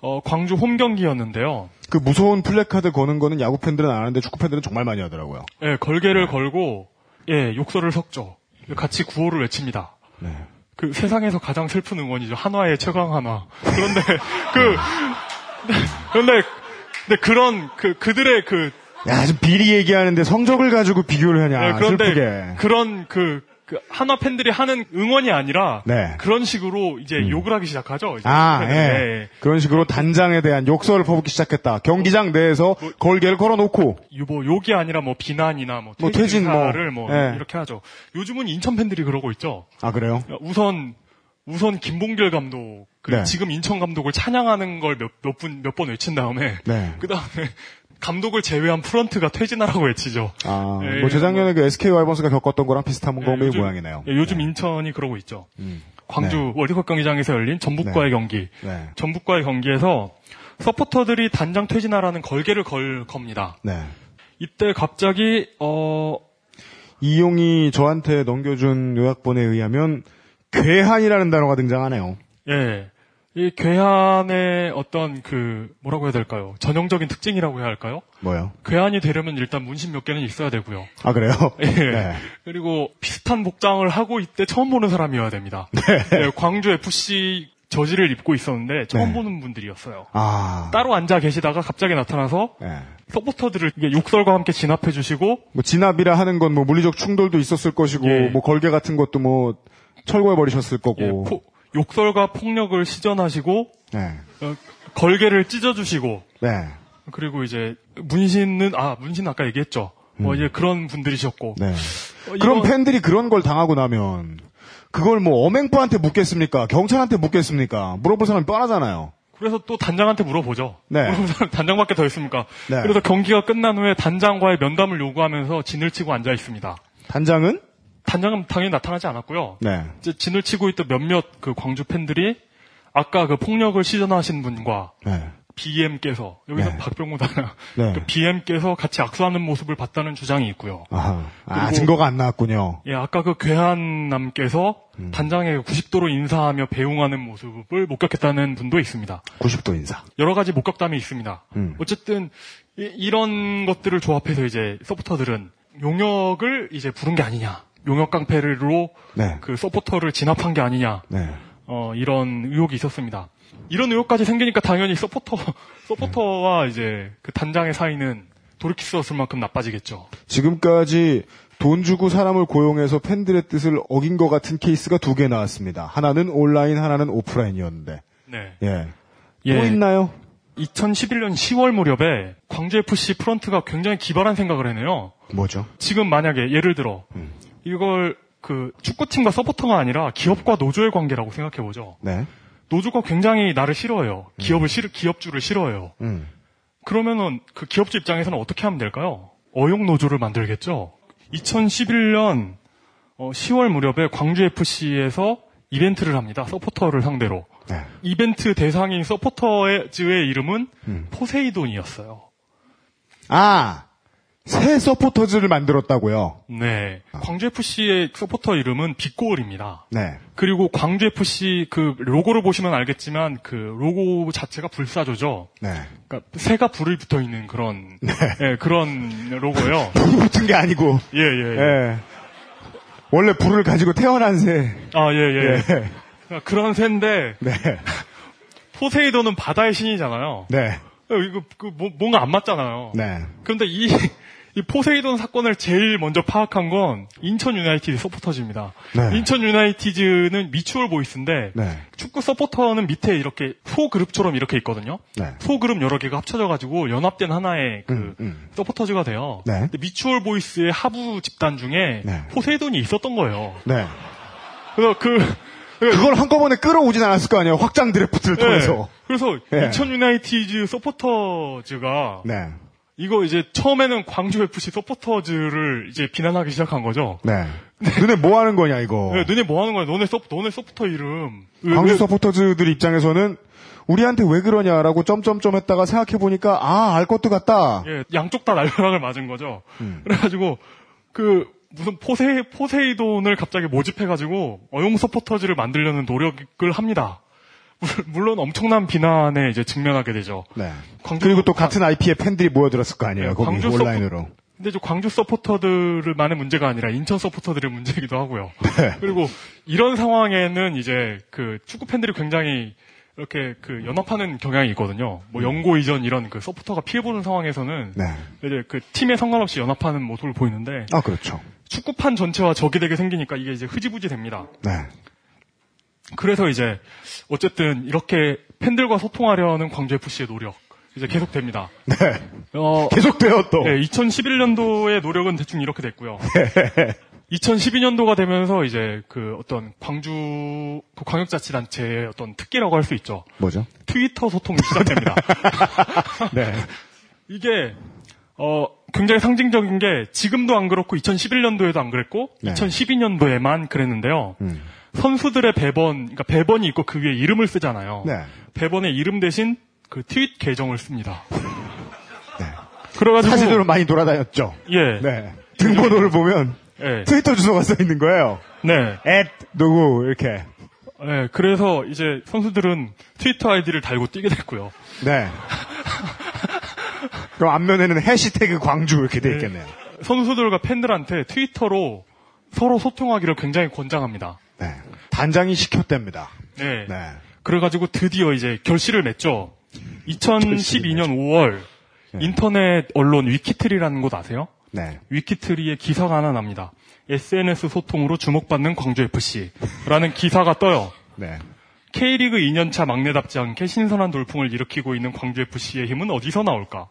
어, 광주 홈 경기였는데요. 그 무서운 플래카드 거는 거는 야구 팬들은 안 하는데 축구 팬들은 정말 많이 하더라고요. 예, 걸개를 걸고 예 욕설을 섞죠. 같이 구호를 외칩니다. 네. 그 세상에서 가장 슬픈 응원이죠. 한화의 최강 한화. 그런데 그 그런데 근데 그런 그 그들의 그 야, 지금 비리 얘기하는데 성적을 가지고 비교를 하냐. 네, 그런데 슬프게. 그런 그, 그 한화 팬들이 하는 응원이 아니라 네. 그런 식으로 이제 욕을 하기 시작하죠. 아, 예. 네. 그런 식으로 단장에 대한 욕설을 퍼붓기 시작했다. 경기장 내에서 걸개를 걸어놓고. 요- 뭐 욕이 아니라 뭐 비난이나 뭐 뭐 퇴진 퇴진 뭐, 뭐, 예. 이렇게 하죠. 요즘은 인천 팬들이 그러고 있죠. 아, 그래요? 우선 우선 김봉길 감독 그 네. 지금 인천 감독을 찬양하는 걸 몇 몇 분 몇 번 외친 다음에 네. 그 다음에 감독을 제외한 프런트가 퇴진하라고 외치죠. 아, 예, 뭐 재작년에 그 SK 와이번스가 겪었던 거랑 비슷한 예, 거의 요즘- 모양이네요. 예, 요즘 인천이 그러고 있죠. 음. 광주 네. 월드컵 경기장에서 열린 전북과의 네. 경기. 네. 전북과의 경기에서 서포터들이 단장 퇴진하라는 걸개를 걸 겁니다. 네. 이때 갑자기 어 이용이 저한테 넘겨준 요약본에 의하면 괴한이라는 단어가 등장하네요. 예. 이 괴한의 어떤 그 뭐라고 해야 될까요? 전형적인 특징이라고 해야 할까요? 뭐요? 괴한이 되려면 일단 문신 몇 개는 있어야 되고요. 아, 그래요? 예. 네. 그리고 비슷한 복장을 하고 이때 처음 보는 사람이어야 됩니다. 예, 광주 FC 저지를 입고 있었는데 처음 네. 보는 분들이었어요. 아. 따로 앉아 계시다가 갑자기 나타나서 네. 서포터들을 욕설과 함께 진압해 주시고 뭐 진압이라 하는 건 뭐 물리적 충돌도 있었을 것이고 예. 뭐 걸개 같은 것도 뭐 철거해 버리셨을 거고. 예, 포- 욕설과 폭력을 시전하시고 네. 어, 걸개를 찢어주시고 네. 그리고 이제 문신은 아 문신 아까 얘기했죠. 뭐 이제 그런 분들이셨고 네. 어, 그럼 팬들이 그런 걸 당하고 나면 그걸 뭐 어맹부한테 묻겠습니까? 경찰한테 묻겠습니까? 물어볼 사람이 뻔하잖아요. 그래서 또 단장한테 물어보죠. 네. 단장밖에 더 있습니까? 네. 그래서 경기가 끝난 후에 단장과의 면담을 요구하면서 진을 치고 앉아 있습니다. 단장은? 단장은 당연히 나타나지 않았고요. 네. 이제 진을 치고 있던 몇몇 그 광주 팬들이 아까 그 폭력을 시전하신 분과 네. BM께서 여기서 네. 박병호 단나 네. 그 BM께서 같이 악수하는 모습을 봤다는 주장이 있고요. 아하. 아, 그리고- 증거가 안 나왔군요. 예, 아까 그 괴한남께서 음. 단장에게 90도로 인사하며 배웅하는 모습을 목격했다는 분도 있습니다. 90도 인사. 여러 가지 목격담이 있습니다. 음. 어쨌든 이, 런 것들을 조합해서 이제 서포터들은 용역을 이제 부른 게 아니냐, 용역 깡패로 네. 그 서포터를 진압한 게 아니냐, 네. 어, 이런 의혹이 있었습니다. 이런 의혹까지 생기니까 당연히 서포터 서포터와 이제 그 단장의 사이는 돌이킬 수 없을 만큼 나빠지겠죠. 지금까지 돈 주고 사람을 고용해서 팬들의 뜻을 어긴 것 같은 케이스가 두 개 나왔습니다. 하나는 온라인, 하나는 오프라인이었는데. 네. 예. 예. 또 있나요? 2011년 10월 무렵에 광주 FC 프런트가 굉장히 기발한 생각을 해내요. 뭐죠? 지금 만약에 예를 들어 음. 이걸 그 축구팀과 서포터가 아니라 기업과 노조의 관계라고 생각해 보죠. 네. 노조가 굉장히 나를 싫어해요. 기업을 싫 기업주를 싫어해요. 음. 그러면은 그 기업주 입장에서는 어떻게 하면 될까요? 어용 노조를 만들겠죠. 2011년 10월 무렵에 광주 FC에서 이벤트를 합니다. 서포터를 상대로. 네. 이벤트 대상인 서포터의 이름은 음. 포세이돈이었어요. 아! 새 서포터즈를 만들었다고요? 네. 광주 FC의 서포터 이름은 빅골입니다. 네. 그리고 광주 FC 그 로고를 보시면 알겠지만 그 로고 자체가 불사조죠. 네. 그러니까 새가 불이 붙어 있는 그런 예, 그런 로고예요. 불이 붙은 게 아니고, 예, 예. 예. 예. 원래 불을 가지고 태어난 새. 아, 예, 예. 예. 그러니까 그런 새인데 네. 포세이돈은 바다의 신이잖아요. 네. 이거 그 뭐- 뭔가 안 맞잖아요. 네. 그런데 이, 이 포세이돈 사건을 제일 먼저 파악한 건 인천 유나이티드 서포터즈입니다. 네. 인천 유나이티드는 미추홀 보이스인데 네. 축구 서포터는 밑에 이렇게 소그룹처럼 이렇게 있거든요. 네. 소그룹 여러 개가 합쳐져가지고 연합된 하나의 그 음, 음. 서포터즈가 돼요. 네. 근데 미추홀 보이스의 하부 집단 중에 네. 포세이돈이 있었던 거예요. 네. 그래서 그 그걸 한꺼번에 끌어오진 않았을 거 아니에요? 확장 드래프트를 통해서. 네. 그래서 네. 인천 유나이티드 서포터즈가 네. 이거 이제 처음에는 광주 FC 서포터즈를 이제 비난하기 시작한 거죠. 네. 너네 뭐 하는 거냐, 이거. 네, 너네 뭐 하는 거야? 너네 서 너네 서포터 이름. 왜- 광주 왜- 서포터즈들 입장에서는 우리한테 왜 그러냐라고 점점점 했다가 생각해 보니까, 아, 알 것도 같다. 예, 양쪽 다 날벼락을 맞은 거죠. 음. 그래가지고 그 무슨 포세 포세이돈을 갑자기 모집해가지고 어용 서포터즈를 만들려는 노력을 합니다. 물- 물론 엄청난 비난에 이제 직면하게 되죠. 네. 그리고 또 같은 IP의 팬들이 모여들었을 거 아니에요, 네, 거기 광주 온라인으로. 근데 저 광주 서포터들만의 문제가 아니라 인천 서포터들의 문제이기도 하고요. 네. 그리고 이런 상황에는 이제 그 축구 팬들이 굉장히 이렇게 그 연합하는 경향이 있거든요. 뭐 연고 이전 이런 그 서포터가 피해보는 상황에서는 음. 네. 이제 그 팀에 상관없이 연합하는 모습을 보이는데 아, 그렇죠. 축구판 전체와 적이 되게 생기니까 이게 이제 흐지부지 됩니다. 네. 그래서 이제 어쨌든 이렇게 팬들과 소통하려는 광주 FC의 노력 이제 계속됩니다. 네. 어, 계속돼요, 또. 네, 2011년도의 노력은 대충 이렇게 됐고요. 2012년도가 되면서 이제 그 어떤 광주 그 광역자치단체의 어떤 특기라고 할 수 있죠. 뭐죠? 트위터 소통이 시작됩니다. 네. 이게 어 굉장히 상징적인 게 지금도 안 그렇고 2011년도에도 안 그랬고 네. 2012년도에만 그랬는데요. 음. 선수들의 배번, 그러니까 배번이 있고 그 위에 이름을 쓰잖아요. 네. 배번의 이름 대신 그 트윗 계정을 씁니다. 네. 그래가지고 사진으로 많이 돌아다녔죠. 예, 네. 등번호를 보면 예, 트위터 주소가 써 있는 거예요. 네, 앳 누구 이렇게. 예. 그래서 이제 선수들은 트위터 아이디를 달고 뛰게 됐고요. 네. 그럼 앞면에는 해시태그 광주 이렇게 돼 있겠네요. 선수들과 팬들한테 트위터로 서로 소통하기를 굉장히 권장합니다. 네. 단장이 시켰답니다. 네. 네. 그래가지고 드디어 이제 결실을 맺죠. 2012년 5월 인터넷 언론 위키트리라는 곳 아세요? 네. 위키트리에 기사가 하나 납니다. SNS 소통으로 주목받는 광주 FC라는 기사가 떠요. 네. K리그 2년차 막내답지 않게 신선한 돌풍을 일으키고 있는 광주 FC의 힘은 어디서 나올까?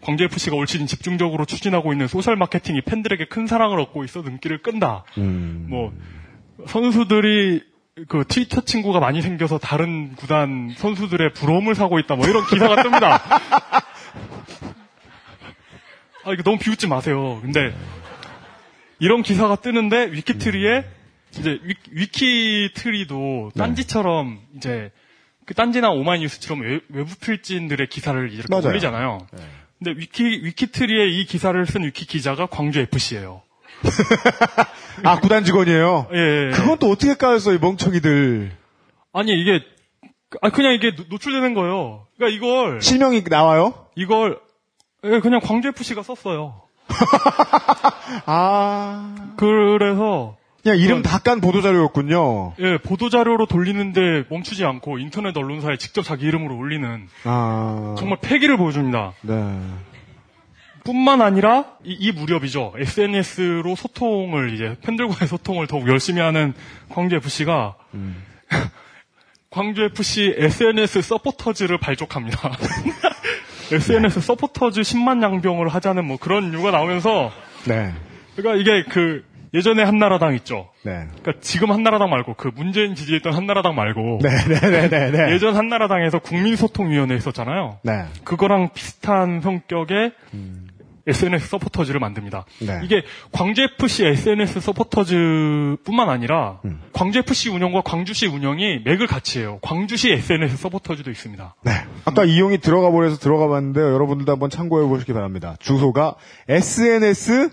광주 FC가 올 시즌 집중적으로 추진하고 있는 소셜 마케팅이 팬들에게 큰 사랑을 얻고 있어 눈길을 끈다. 음. 뭐 선수들이 그 트위터 친구가 많이 생겨서 다른 구단 선수들의 부러움을 사고 있다. 뭐 이런 기사가 뜹니다. 아 이거 너무 비웃지 마세요. 근데 이런 기사가 뜨는데 위키트리에 이제 위, 키트리도 딴지처럼 이제 그 딴지나 오마이뉴스처럼 외, 외부 필진들의 기사를 이렇게 맞아요. 올리잖아요. 근데 위키 위키트리에 이 기사를 쓴 위키 기자가 광주 FC예요. 아, 구단 직원이에요? 예, 예. 그건 또 어떻게 까였어, 이 멍청이들. 아니 이게 아 그냥 이게 노- 노출되는 거예요. 그러니까 이걸 실명이 나와요? 이걸 예, 그냥 광주 FC가 썼어요. 아. 그래서 그냥 이름 다 깐 보도자료였군요. 예, 보도자료로 돌리는데 멈추지 않고 인터넷 언론사에 직접 자기 이름으로 올리는 아. 정말 패기를 보여줍니다. 네. 뿐만 아니라 이, 이 무렵이죠. SNS로 소통을 이제 팬들과의 소통을 더욱 열심히 하는 광주 FC가 광주 FC SNS 서포터즈를 발족합니다. SNS 서포터즈 10만 양병을 하자는 뭐 그런 이유가 나오면서 네. 그러니까 이게 그 예전에 한나라당 있죠. 네. 그러니까 지금 한나라당 말고 그 문재인 지지했던 한나라당 말고 네네네네. 예전 한나라당에서 국민소통위원회 있었잖아요. 네. 그거랑 비슷한 성격의 SNS 서포터즈를 만듭니다. 네. 이게 광주 FC SNS 서포터즈뿐만 아니라 음. 광주 FC 운영과 광주시 운영이 맥을 같이 해요. 광주시 SNS 서포터즈도 있습니다. 네. 아까 이용이 들어가 버려서 들어가 봤는데요. 여러분들도 한번 참고해 보시기 바랍니다. 주소가 sns.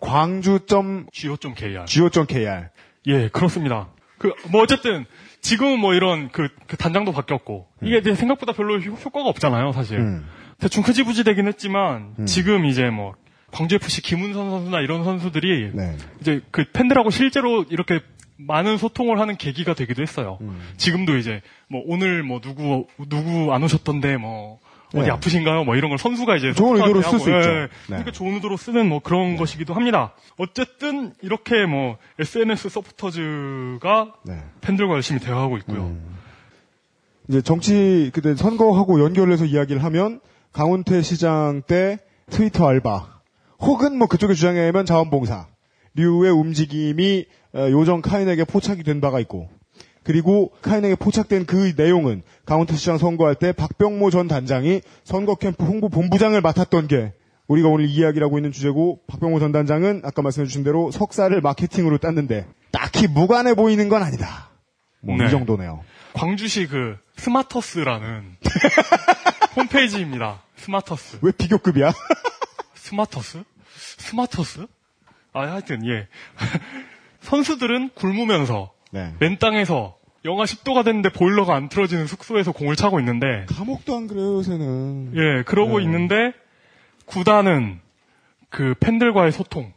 광주.go.kr. go.kr. 예, 그렇습니다. 그, 뭐, 어쨌든, 지금은 뭐 이런 그, 그 단장도 바뀌었고, 이게 이제 생각보다 별로 효- 효과가 없잖아요, 사실. 음. 대충 흐지부지 되긴 했지만, 지금 이제 뭐, 광주FC 김은선 선수나 이런 선수들이, 네. 이제 그 팬들하고 실제로 이렇게 많은 소통을 하는 계기가 되기도 했어요. 음. 지금도 이제, 뭐, 오늘 뭐, 누구, 누구 안 오셨던데, 뭐, 어디 네. 아프신가요? 뭐 이런 걸 선수가 이제 좋은 의도로 쓸수 하고, 있죠. 예, 네. 그러니까 좋은 의도로 쓰는 뭐 그런 것이기도 합니다. 어쨌든 이렇게 뭐 SNS 서포터즈가 네. 팬들과 열심히 대화하고 있고요. 이제 정치 그때 선거하고 연결해서 이야기를 하면 강훈태 시장 때 트위터 알바 혹은 뭐 그쪽의 주장에 의하면 자원봉사 류의 움직임이 어, 요정 카인에게 포착이 된 바가 있고 그리고 카인에게 포착된 그 내용은 강운태 시장 선거할 때 박병모 전 단장이 선거 캠프 홍보 본부장을 맡았던 게 우리가 오늘 이야기하고 있는 주제고 박병모 전 단장은 아까 말씀해 주신 대로 석사를 마케팅으로 땄는데 딱히 무관해 보이는 건 아니다. 뭐이 네. 정도네요. 광주시 그 스마터스라는 홈페이지입니다. 스마터스. 왜 비교급이야? 스마터스? 스마터스? 아, 하여튼, 예. 선수들은 굶으면서 네. 맨 땅에서 영하 10도가 됐는데 보일러가 안 틀어지는 숙소에서 공을 차고 있는데 감옥도 안 그래요, 요새는. 예, 그러고 네. 있는데 구단은 그 팬들과의 소통.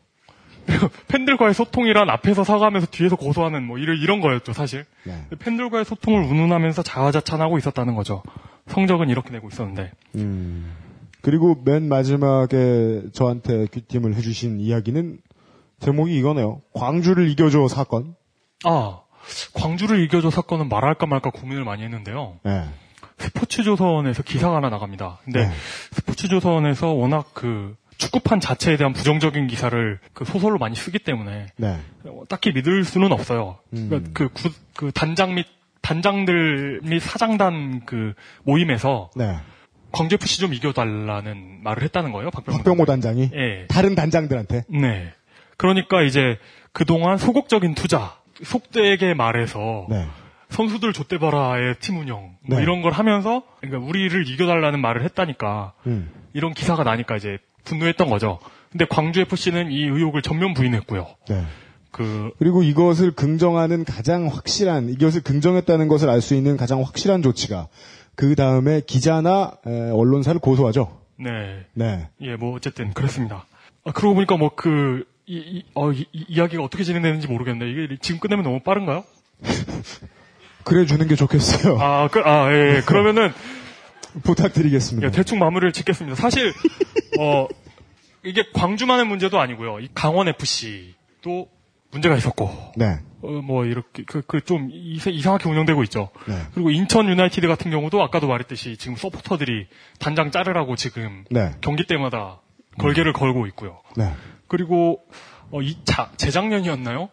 팬들과의 소통이란 앞에서 사과하면서 뒤에서 고소하는 뭐 이런 이런 거였죠, 사실. 네. 팬들과의 소통을 운운하면서 자화자찬하고 있었다는 거죠. 성적은 이렇게 내고 있었는데. 음. 그리고 맨 마지막에 저한테 귀띔을 해주신 이야기는 제목이 이거네요. 광주를 이겨줘 사건. 아, 광주를 이겨줘 사건은 말할까 말까 고민을 많이 했는데요. 네. 스포츠조선에서 기사가 하나 나갑니다. 근데 네. 스포츠조선에서 워낙 그 축구판 자체에 대한 부정적인 기사를 그 소설로 많이 쓰기 때문에 네. 어, 딱히 믿을 수는 없어요. 음. 그러니까 그, 구- 그 단장 및 단장들 및 사장단 그 모임에서 네. 광주 FC 좀 이겨달라는 말을 했다는 거예요. 박병호. 박병호 단장이 예. 다른 단장들한테. 네. 그러니까 이제 그동안 소극적인 투자, 속되게 말해서 네. 선수들 좆대봐라의 팀 운영 뭐 네. 이런 걸 하면서 그러니까 우리를 이겨달라는 말을 했다니까 음. 이런 기사가 나니까 이제 분노했던 거죠. 근데 광주 FC는 이 의혹을 전면 부인했고요. 네. 그 그리고 이것을 긍정하는 가장 확실한 이것을 긍정했다는 것을 알 수 있는 가장 확실한 조치가 그 다음에 기자나 에, 언론사를 고소하죠. 네. 네. 예, 뭐 어쨌든 그렇습니다. 아, 그러고 보니까 뭐 그 이, 이, 어, 이, 이 이야기가 어떻게 진행되는지 모르겠네. 이게 지금 끝내면 너무 빠른가요? 그래 주는 게 좋겠어요. 아, 그, 아, 예, 예. 그러면은 부탁드리겠습니다. 예, 대충 마무리를 짓겠습니다. 사실 어 이게 광주만의 문제도 아니고요. 이 강원 FC도 문제가 있었고 네. 어, 뭐 이렇게 그그좀 이상하게 운영되고 있죠. 네. 그리고 인천 유나이티드 같은 경우도 아까도 말했듯이 지금 서포터들이 단장 자르라고 지금 네. 경기 때마다 걸개를 걸고 있고요. 네. 그리고 어, 이 자, 재작년이었나요?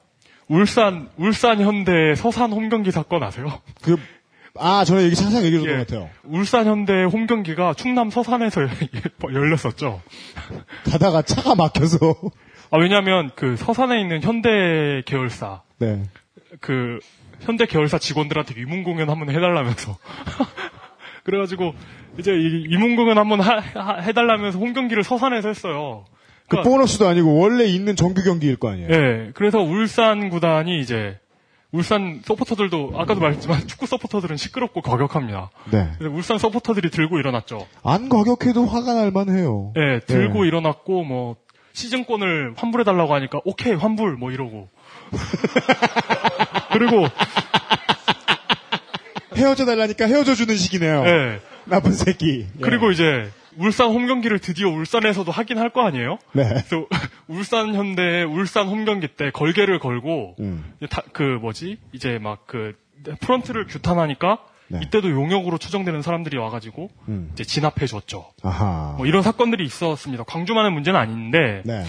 울산 울산 현대 서산 홈경기 사건 아세요? 그, 아, 전에 얘기 항상 얘기해 줬던 예. 것 같아요. 울산 현대 홈 경기가 충남 서산에서 열렸었죠. 가다가 차가 막혀서. 아, 왜냐면 그 서산에 있는 현대 계열사 네. 그 현대 계열사 직원들한테 위문 공연 한번 해달라면서. 그래가지고 이제 이 위문 공연 한번 하- 하- 해달라면서 홈 경기를 서산에서 했어요. 그 그러니까- 보너스도 아니고 원래 있는 정규 경기일 거 아니에요. 예, 그래서 울산 구단이 이제 울산 서포터들도 아까도 말했지만 축구 서포터들은 시끄럽고 거격합니다. 네. 울산 서포터들이 들고 일어났죠. 안 과격해도 화가 날 만해요. 예, 들고 네. 일어났고 뭐 시즌권을 환불해 달라고 하니까 오케이 환불 뭐 이러고 그리고 헤어져 달라니까 헤어져 주는 식이네요. 예, 나쁜 새끼. 예. 그리고 이제 울산 홈 경기를 드디어 울산에서도 하긴 할 거 아니에요? 네. 그래서 울산 현대 울산 홈 경기 때 걸개를 걸고 음. 다- 그 뭐지 이제 막 그 프런트를 규탄하니까 네. 이때도 용역으로 추정되는 사람들이 와가지고 음. 이제 진압해 줬죠. 아하. 뭐 이런 사건들이 있었습니다. 광주만의 문제는 아닌데 네.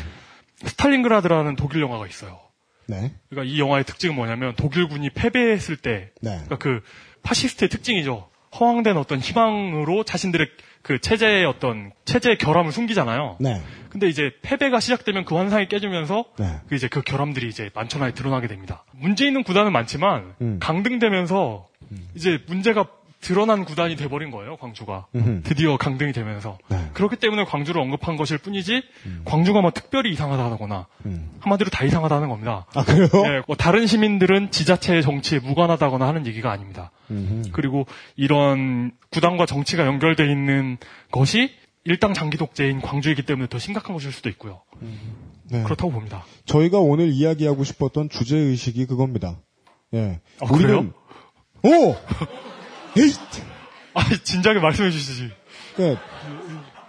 스탈린그라드라는 독일 영화가 있어요. 네. 그러니까 이 영화의 특징은 뭐냐면 독일군이 패배했을 때 네. 그러니까 그 파시스트의 특징이죠. 허황된 어떤 희망으로 자신들의 그 체제의 어떤 체제의 결함을 숨기잖아요. 네. 근데 이제 패배가 시작되면 그 환상이 깨지면서 네. 그 이제 그 결함들이 이제 만천하에 드러나게 됩니다. 문제 있는 구단은 많지만 음. 강등되면서 이제 문제가 드러난 구단이 돼버린 거예요, 광주가. 음흠. 드디어 강등이 되면서. 네. 음. 그렇기 때문에 광주를 언급한 것일 뿐이지, 광주가 뭐 특별히 이상하다거나, 한마디로 다 이상하다는 겁니다. 아, 그래요? 예, 뭐 다른 시민들은 지자체의 정치에 무관하다거나 하는 얘기가 아닙니다. 그리고 이런 구단과 정치가 연결돼 있는 것이 일당 장기 독재인 광주이기 때문에 더 심각한 것일 수도 있고요. 네. 그렇다고 봅니다. 저희가 오늘 이야기하고 싶었던 주제 의식이 그겁니다. 예. 아, 그래요? 오! 아, 진작에 말씀해 주시지. 네.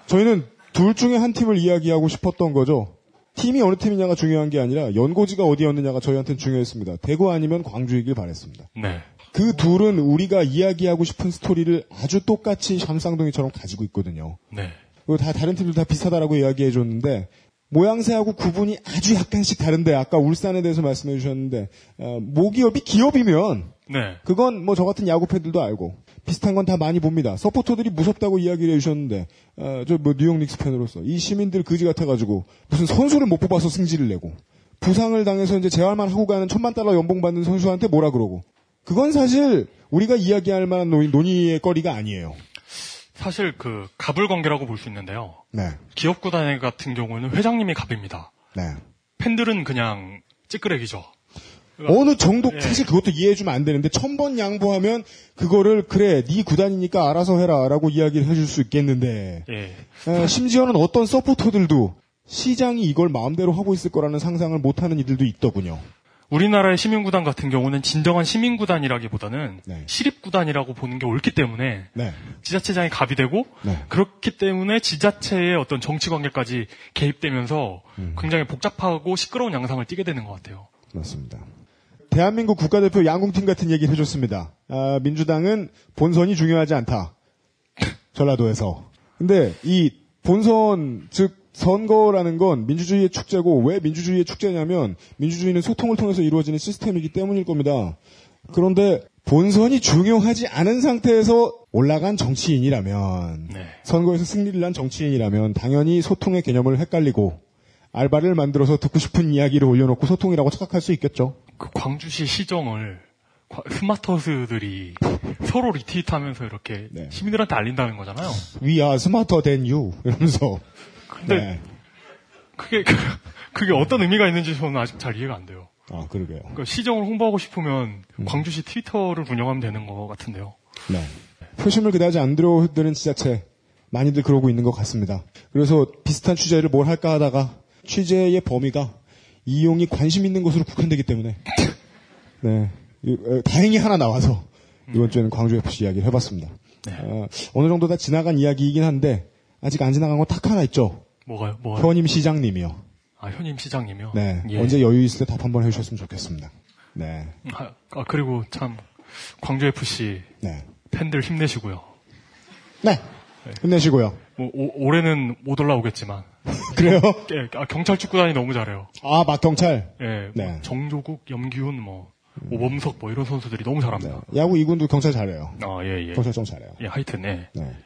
저희는 둘 중에 한 팀을 이야기하고 싶었던 거죠. 팀이 어느 팀이냐가 중요한 게 아니라 연고지가 어디였느냐가 저희한테는 중요했습니다. 대구 아니면 광주이길 바랬습니다. 네. 그 둘은 우리가 이야기하고 싶은 스토리를 아주 똑같이 샴쌍둥이처럼 가지고 있거든요. 네. 그리고 다 다른 팀들 다 비슷하다라고 이야기해 줬는데 모양새하고 구분이 아주 약간씩 다른데 아까 울산에 대해서 말씀해 주셨는데 어, 모기업이 기업이면 네. 그건 뭐 저 같은 야구 팬들도 알고 비슷한 건 다 많이 봅니다. 서포터들이 무섭다고 이야기를 해주셨는데 어, 저뭐 뉴욕 닉스 팬으로서 이 시민들 그지 같아가지고 무슨 선수를 못 뽑아서 승질을 내고 부상을 당해서 이제 재활만 하고 가는 천만 달러 연봉 받는 선수한테 뭐라 그러고 그건 사실 우리가 이야기할 만한 논의, 논의의 거리가 아니에요. 사실 그 갑을 관계라고 볼 수 있는데요. 네, 기업 구단 같은 경우는 회장님이 갑입니다. 네. 팬들은 그냥 찌끄레기죠. 어느 정도 예. 사실 그것도 이해해주면 안 되는데 천 번 양보하면 그거를 그래 네 구단이니까 알아서 해라라고 이야기를 해줄 수 있겠는데 예. 에, 심지어는 어떤 서포터들도 시장이 이걸 마음대로 하고 있을 거라는 상상을 못하는 이들도 있더군요. 우리나라의 시민구단 같은 경우는 진정한 시민구단이라기보다는 네. 시립구단이라고 보는 게 옳기 때문에 네, 지자체장이 갑이 되고 네. 그렇기 때문에 지자체의 어떤 정치 관계까지 개입되면서 음. 굉장히 복잡하고 시끄러운 양상을 띠게 되는 것 같아요. 맞습니다. 대한민국 국가대표 양궁팀 같은 얘기를 해줬습니다. 아, 민주당은 본선이 중요하지 않다. 전라도에서. 근데 이 본선, 즉, 선거라는 건 민주주의의 축제고 왜 민주주의의 축제냐면 민주주의는 소통을 통해서 이루어지는 시스템이기 때문일 겁니다. 그런데 본선이 중요하지 않은 상태에서 올라간 정치인이라면 네. 선거에서 승리를 한 정치인이라면 당연히 소통의 개념을 헷갈리고 알바를 만들어서 듣고 싶은 이야기를 올려놓고 소통이라고 착각할 수 있겠죠. 그 광주시 시정을 과- 스마터스들이 서로 리트윗하면서 이렇게 네. 시민들한테 알린다는 거잖아요. We are smarter than you 이러면서 근데 네. 그게 그- 그게 어떤 의미가 있는지 저는 아직 잘 이해가 안 돼요. 아 그러게요. 그러니까 시정을 홍보하고 싶으면 음. 광주시 트위터를 운영하면 되는 것 같은데요. 네. 표심을 그다지 안 들어드는 지자체 많이들 그러고 있는 것 같습니다. 그래서 비슷한 취재를 뭘 할까 하다가 취재의 범위가 이용이 관심 있는 것으로 국한되기 때문에 네 이- 어, 다행히 하나 나와서 이번 주에는 광주 FC 이야기를 해봤습니다. 네. 어, 어느 정도 다 지나간 이야기이긴 한데 아직 안 지나간 건 딱 하나 있죠. 뭐가요? 뭐가요? 현임 시장님이요. 아 현임 시장님이요. 네 예. 언제 여유 있을 때 답 한번 해주셨으면 좋겠습니다. 네, 아, 아, 그리고 참 광주 FC 네, 팬들 힘내시고요. 네. 힘내시고요. 뭐 오- 올해는 못 올라오겠지만 그래요? 예, 아, 경찰 축구단이 너무 잘해요. 아, 막 경찰. 예, 네. 뭐 정조국, 염기훈, 뭐 오범석 뭐 이런 선수들이 너무 잘합니다. 야구 2군도 경찰 잘해요. 아, 예, 예. 경찰 좀 잘해요. 예, 하여튼, 예. 네.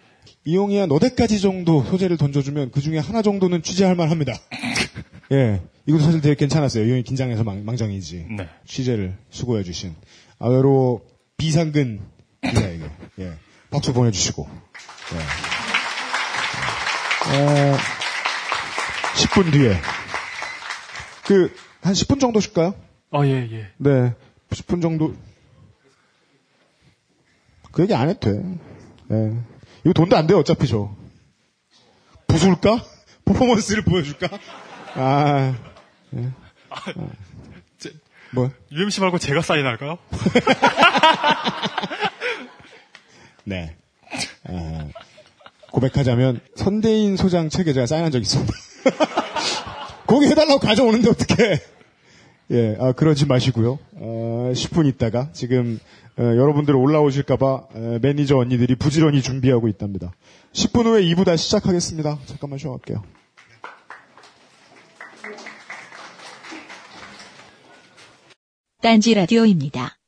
이용이야 너댓 가지 정도 소재를 던져주면 그 중에 하나 정도는 취재할 만합니다. 예, 이것도 사실 되게 괜찮았어요. 이용이 긴장해서 망, 망정이지. 네. 취재를 수고해 주신. 아, 외로 비상근 기자에게 예, 박수 보내주시고 예. 어, 10분 뒤에 그 한 10분 정도 쉴까요? 아, 예, 예. 네, 10분 정도 그 얘기 안 해도 돼. 예. 이거 돈도 안 돼요 어차피 저 부술까? 퍼포먼스를 보여줄까? 아, 예. 제- 뭐? UMC 말고 제가 사인할까요? 네. 아, 고백하자면 선대인 소장 책에 제가 사인한 적 있습니다. 거기 해달라고 가져오는데 어떻게? 예, 아, 그러지 마시고요. 어, 10분 있다가 지금 어, 여러분들 올라오실까봐 어, 매니저 언니들이 부지런히 준비하고 있답니다. 10분 후에 2부 다시 시작하겠습니다. 잠깐만 쉬어갈게요. 딴지 라디오입니다.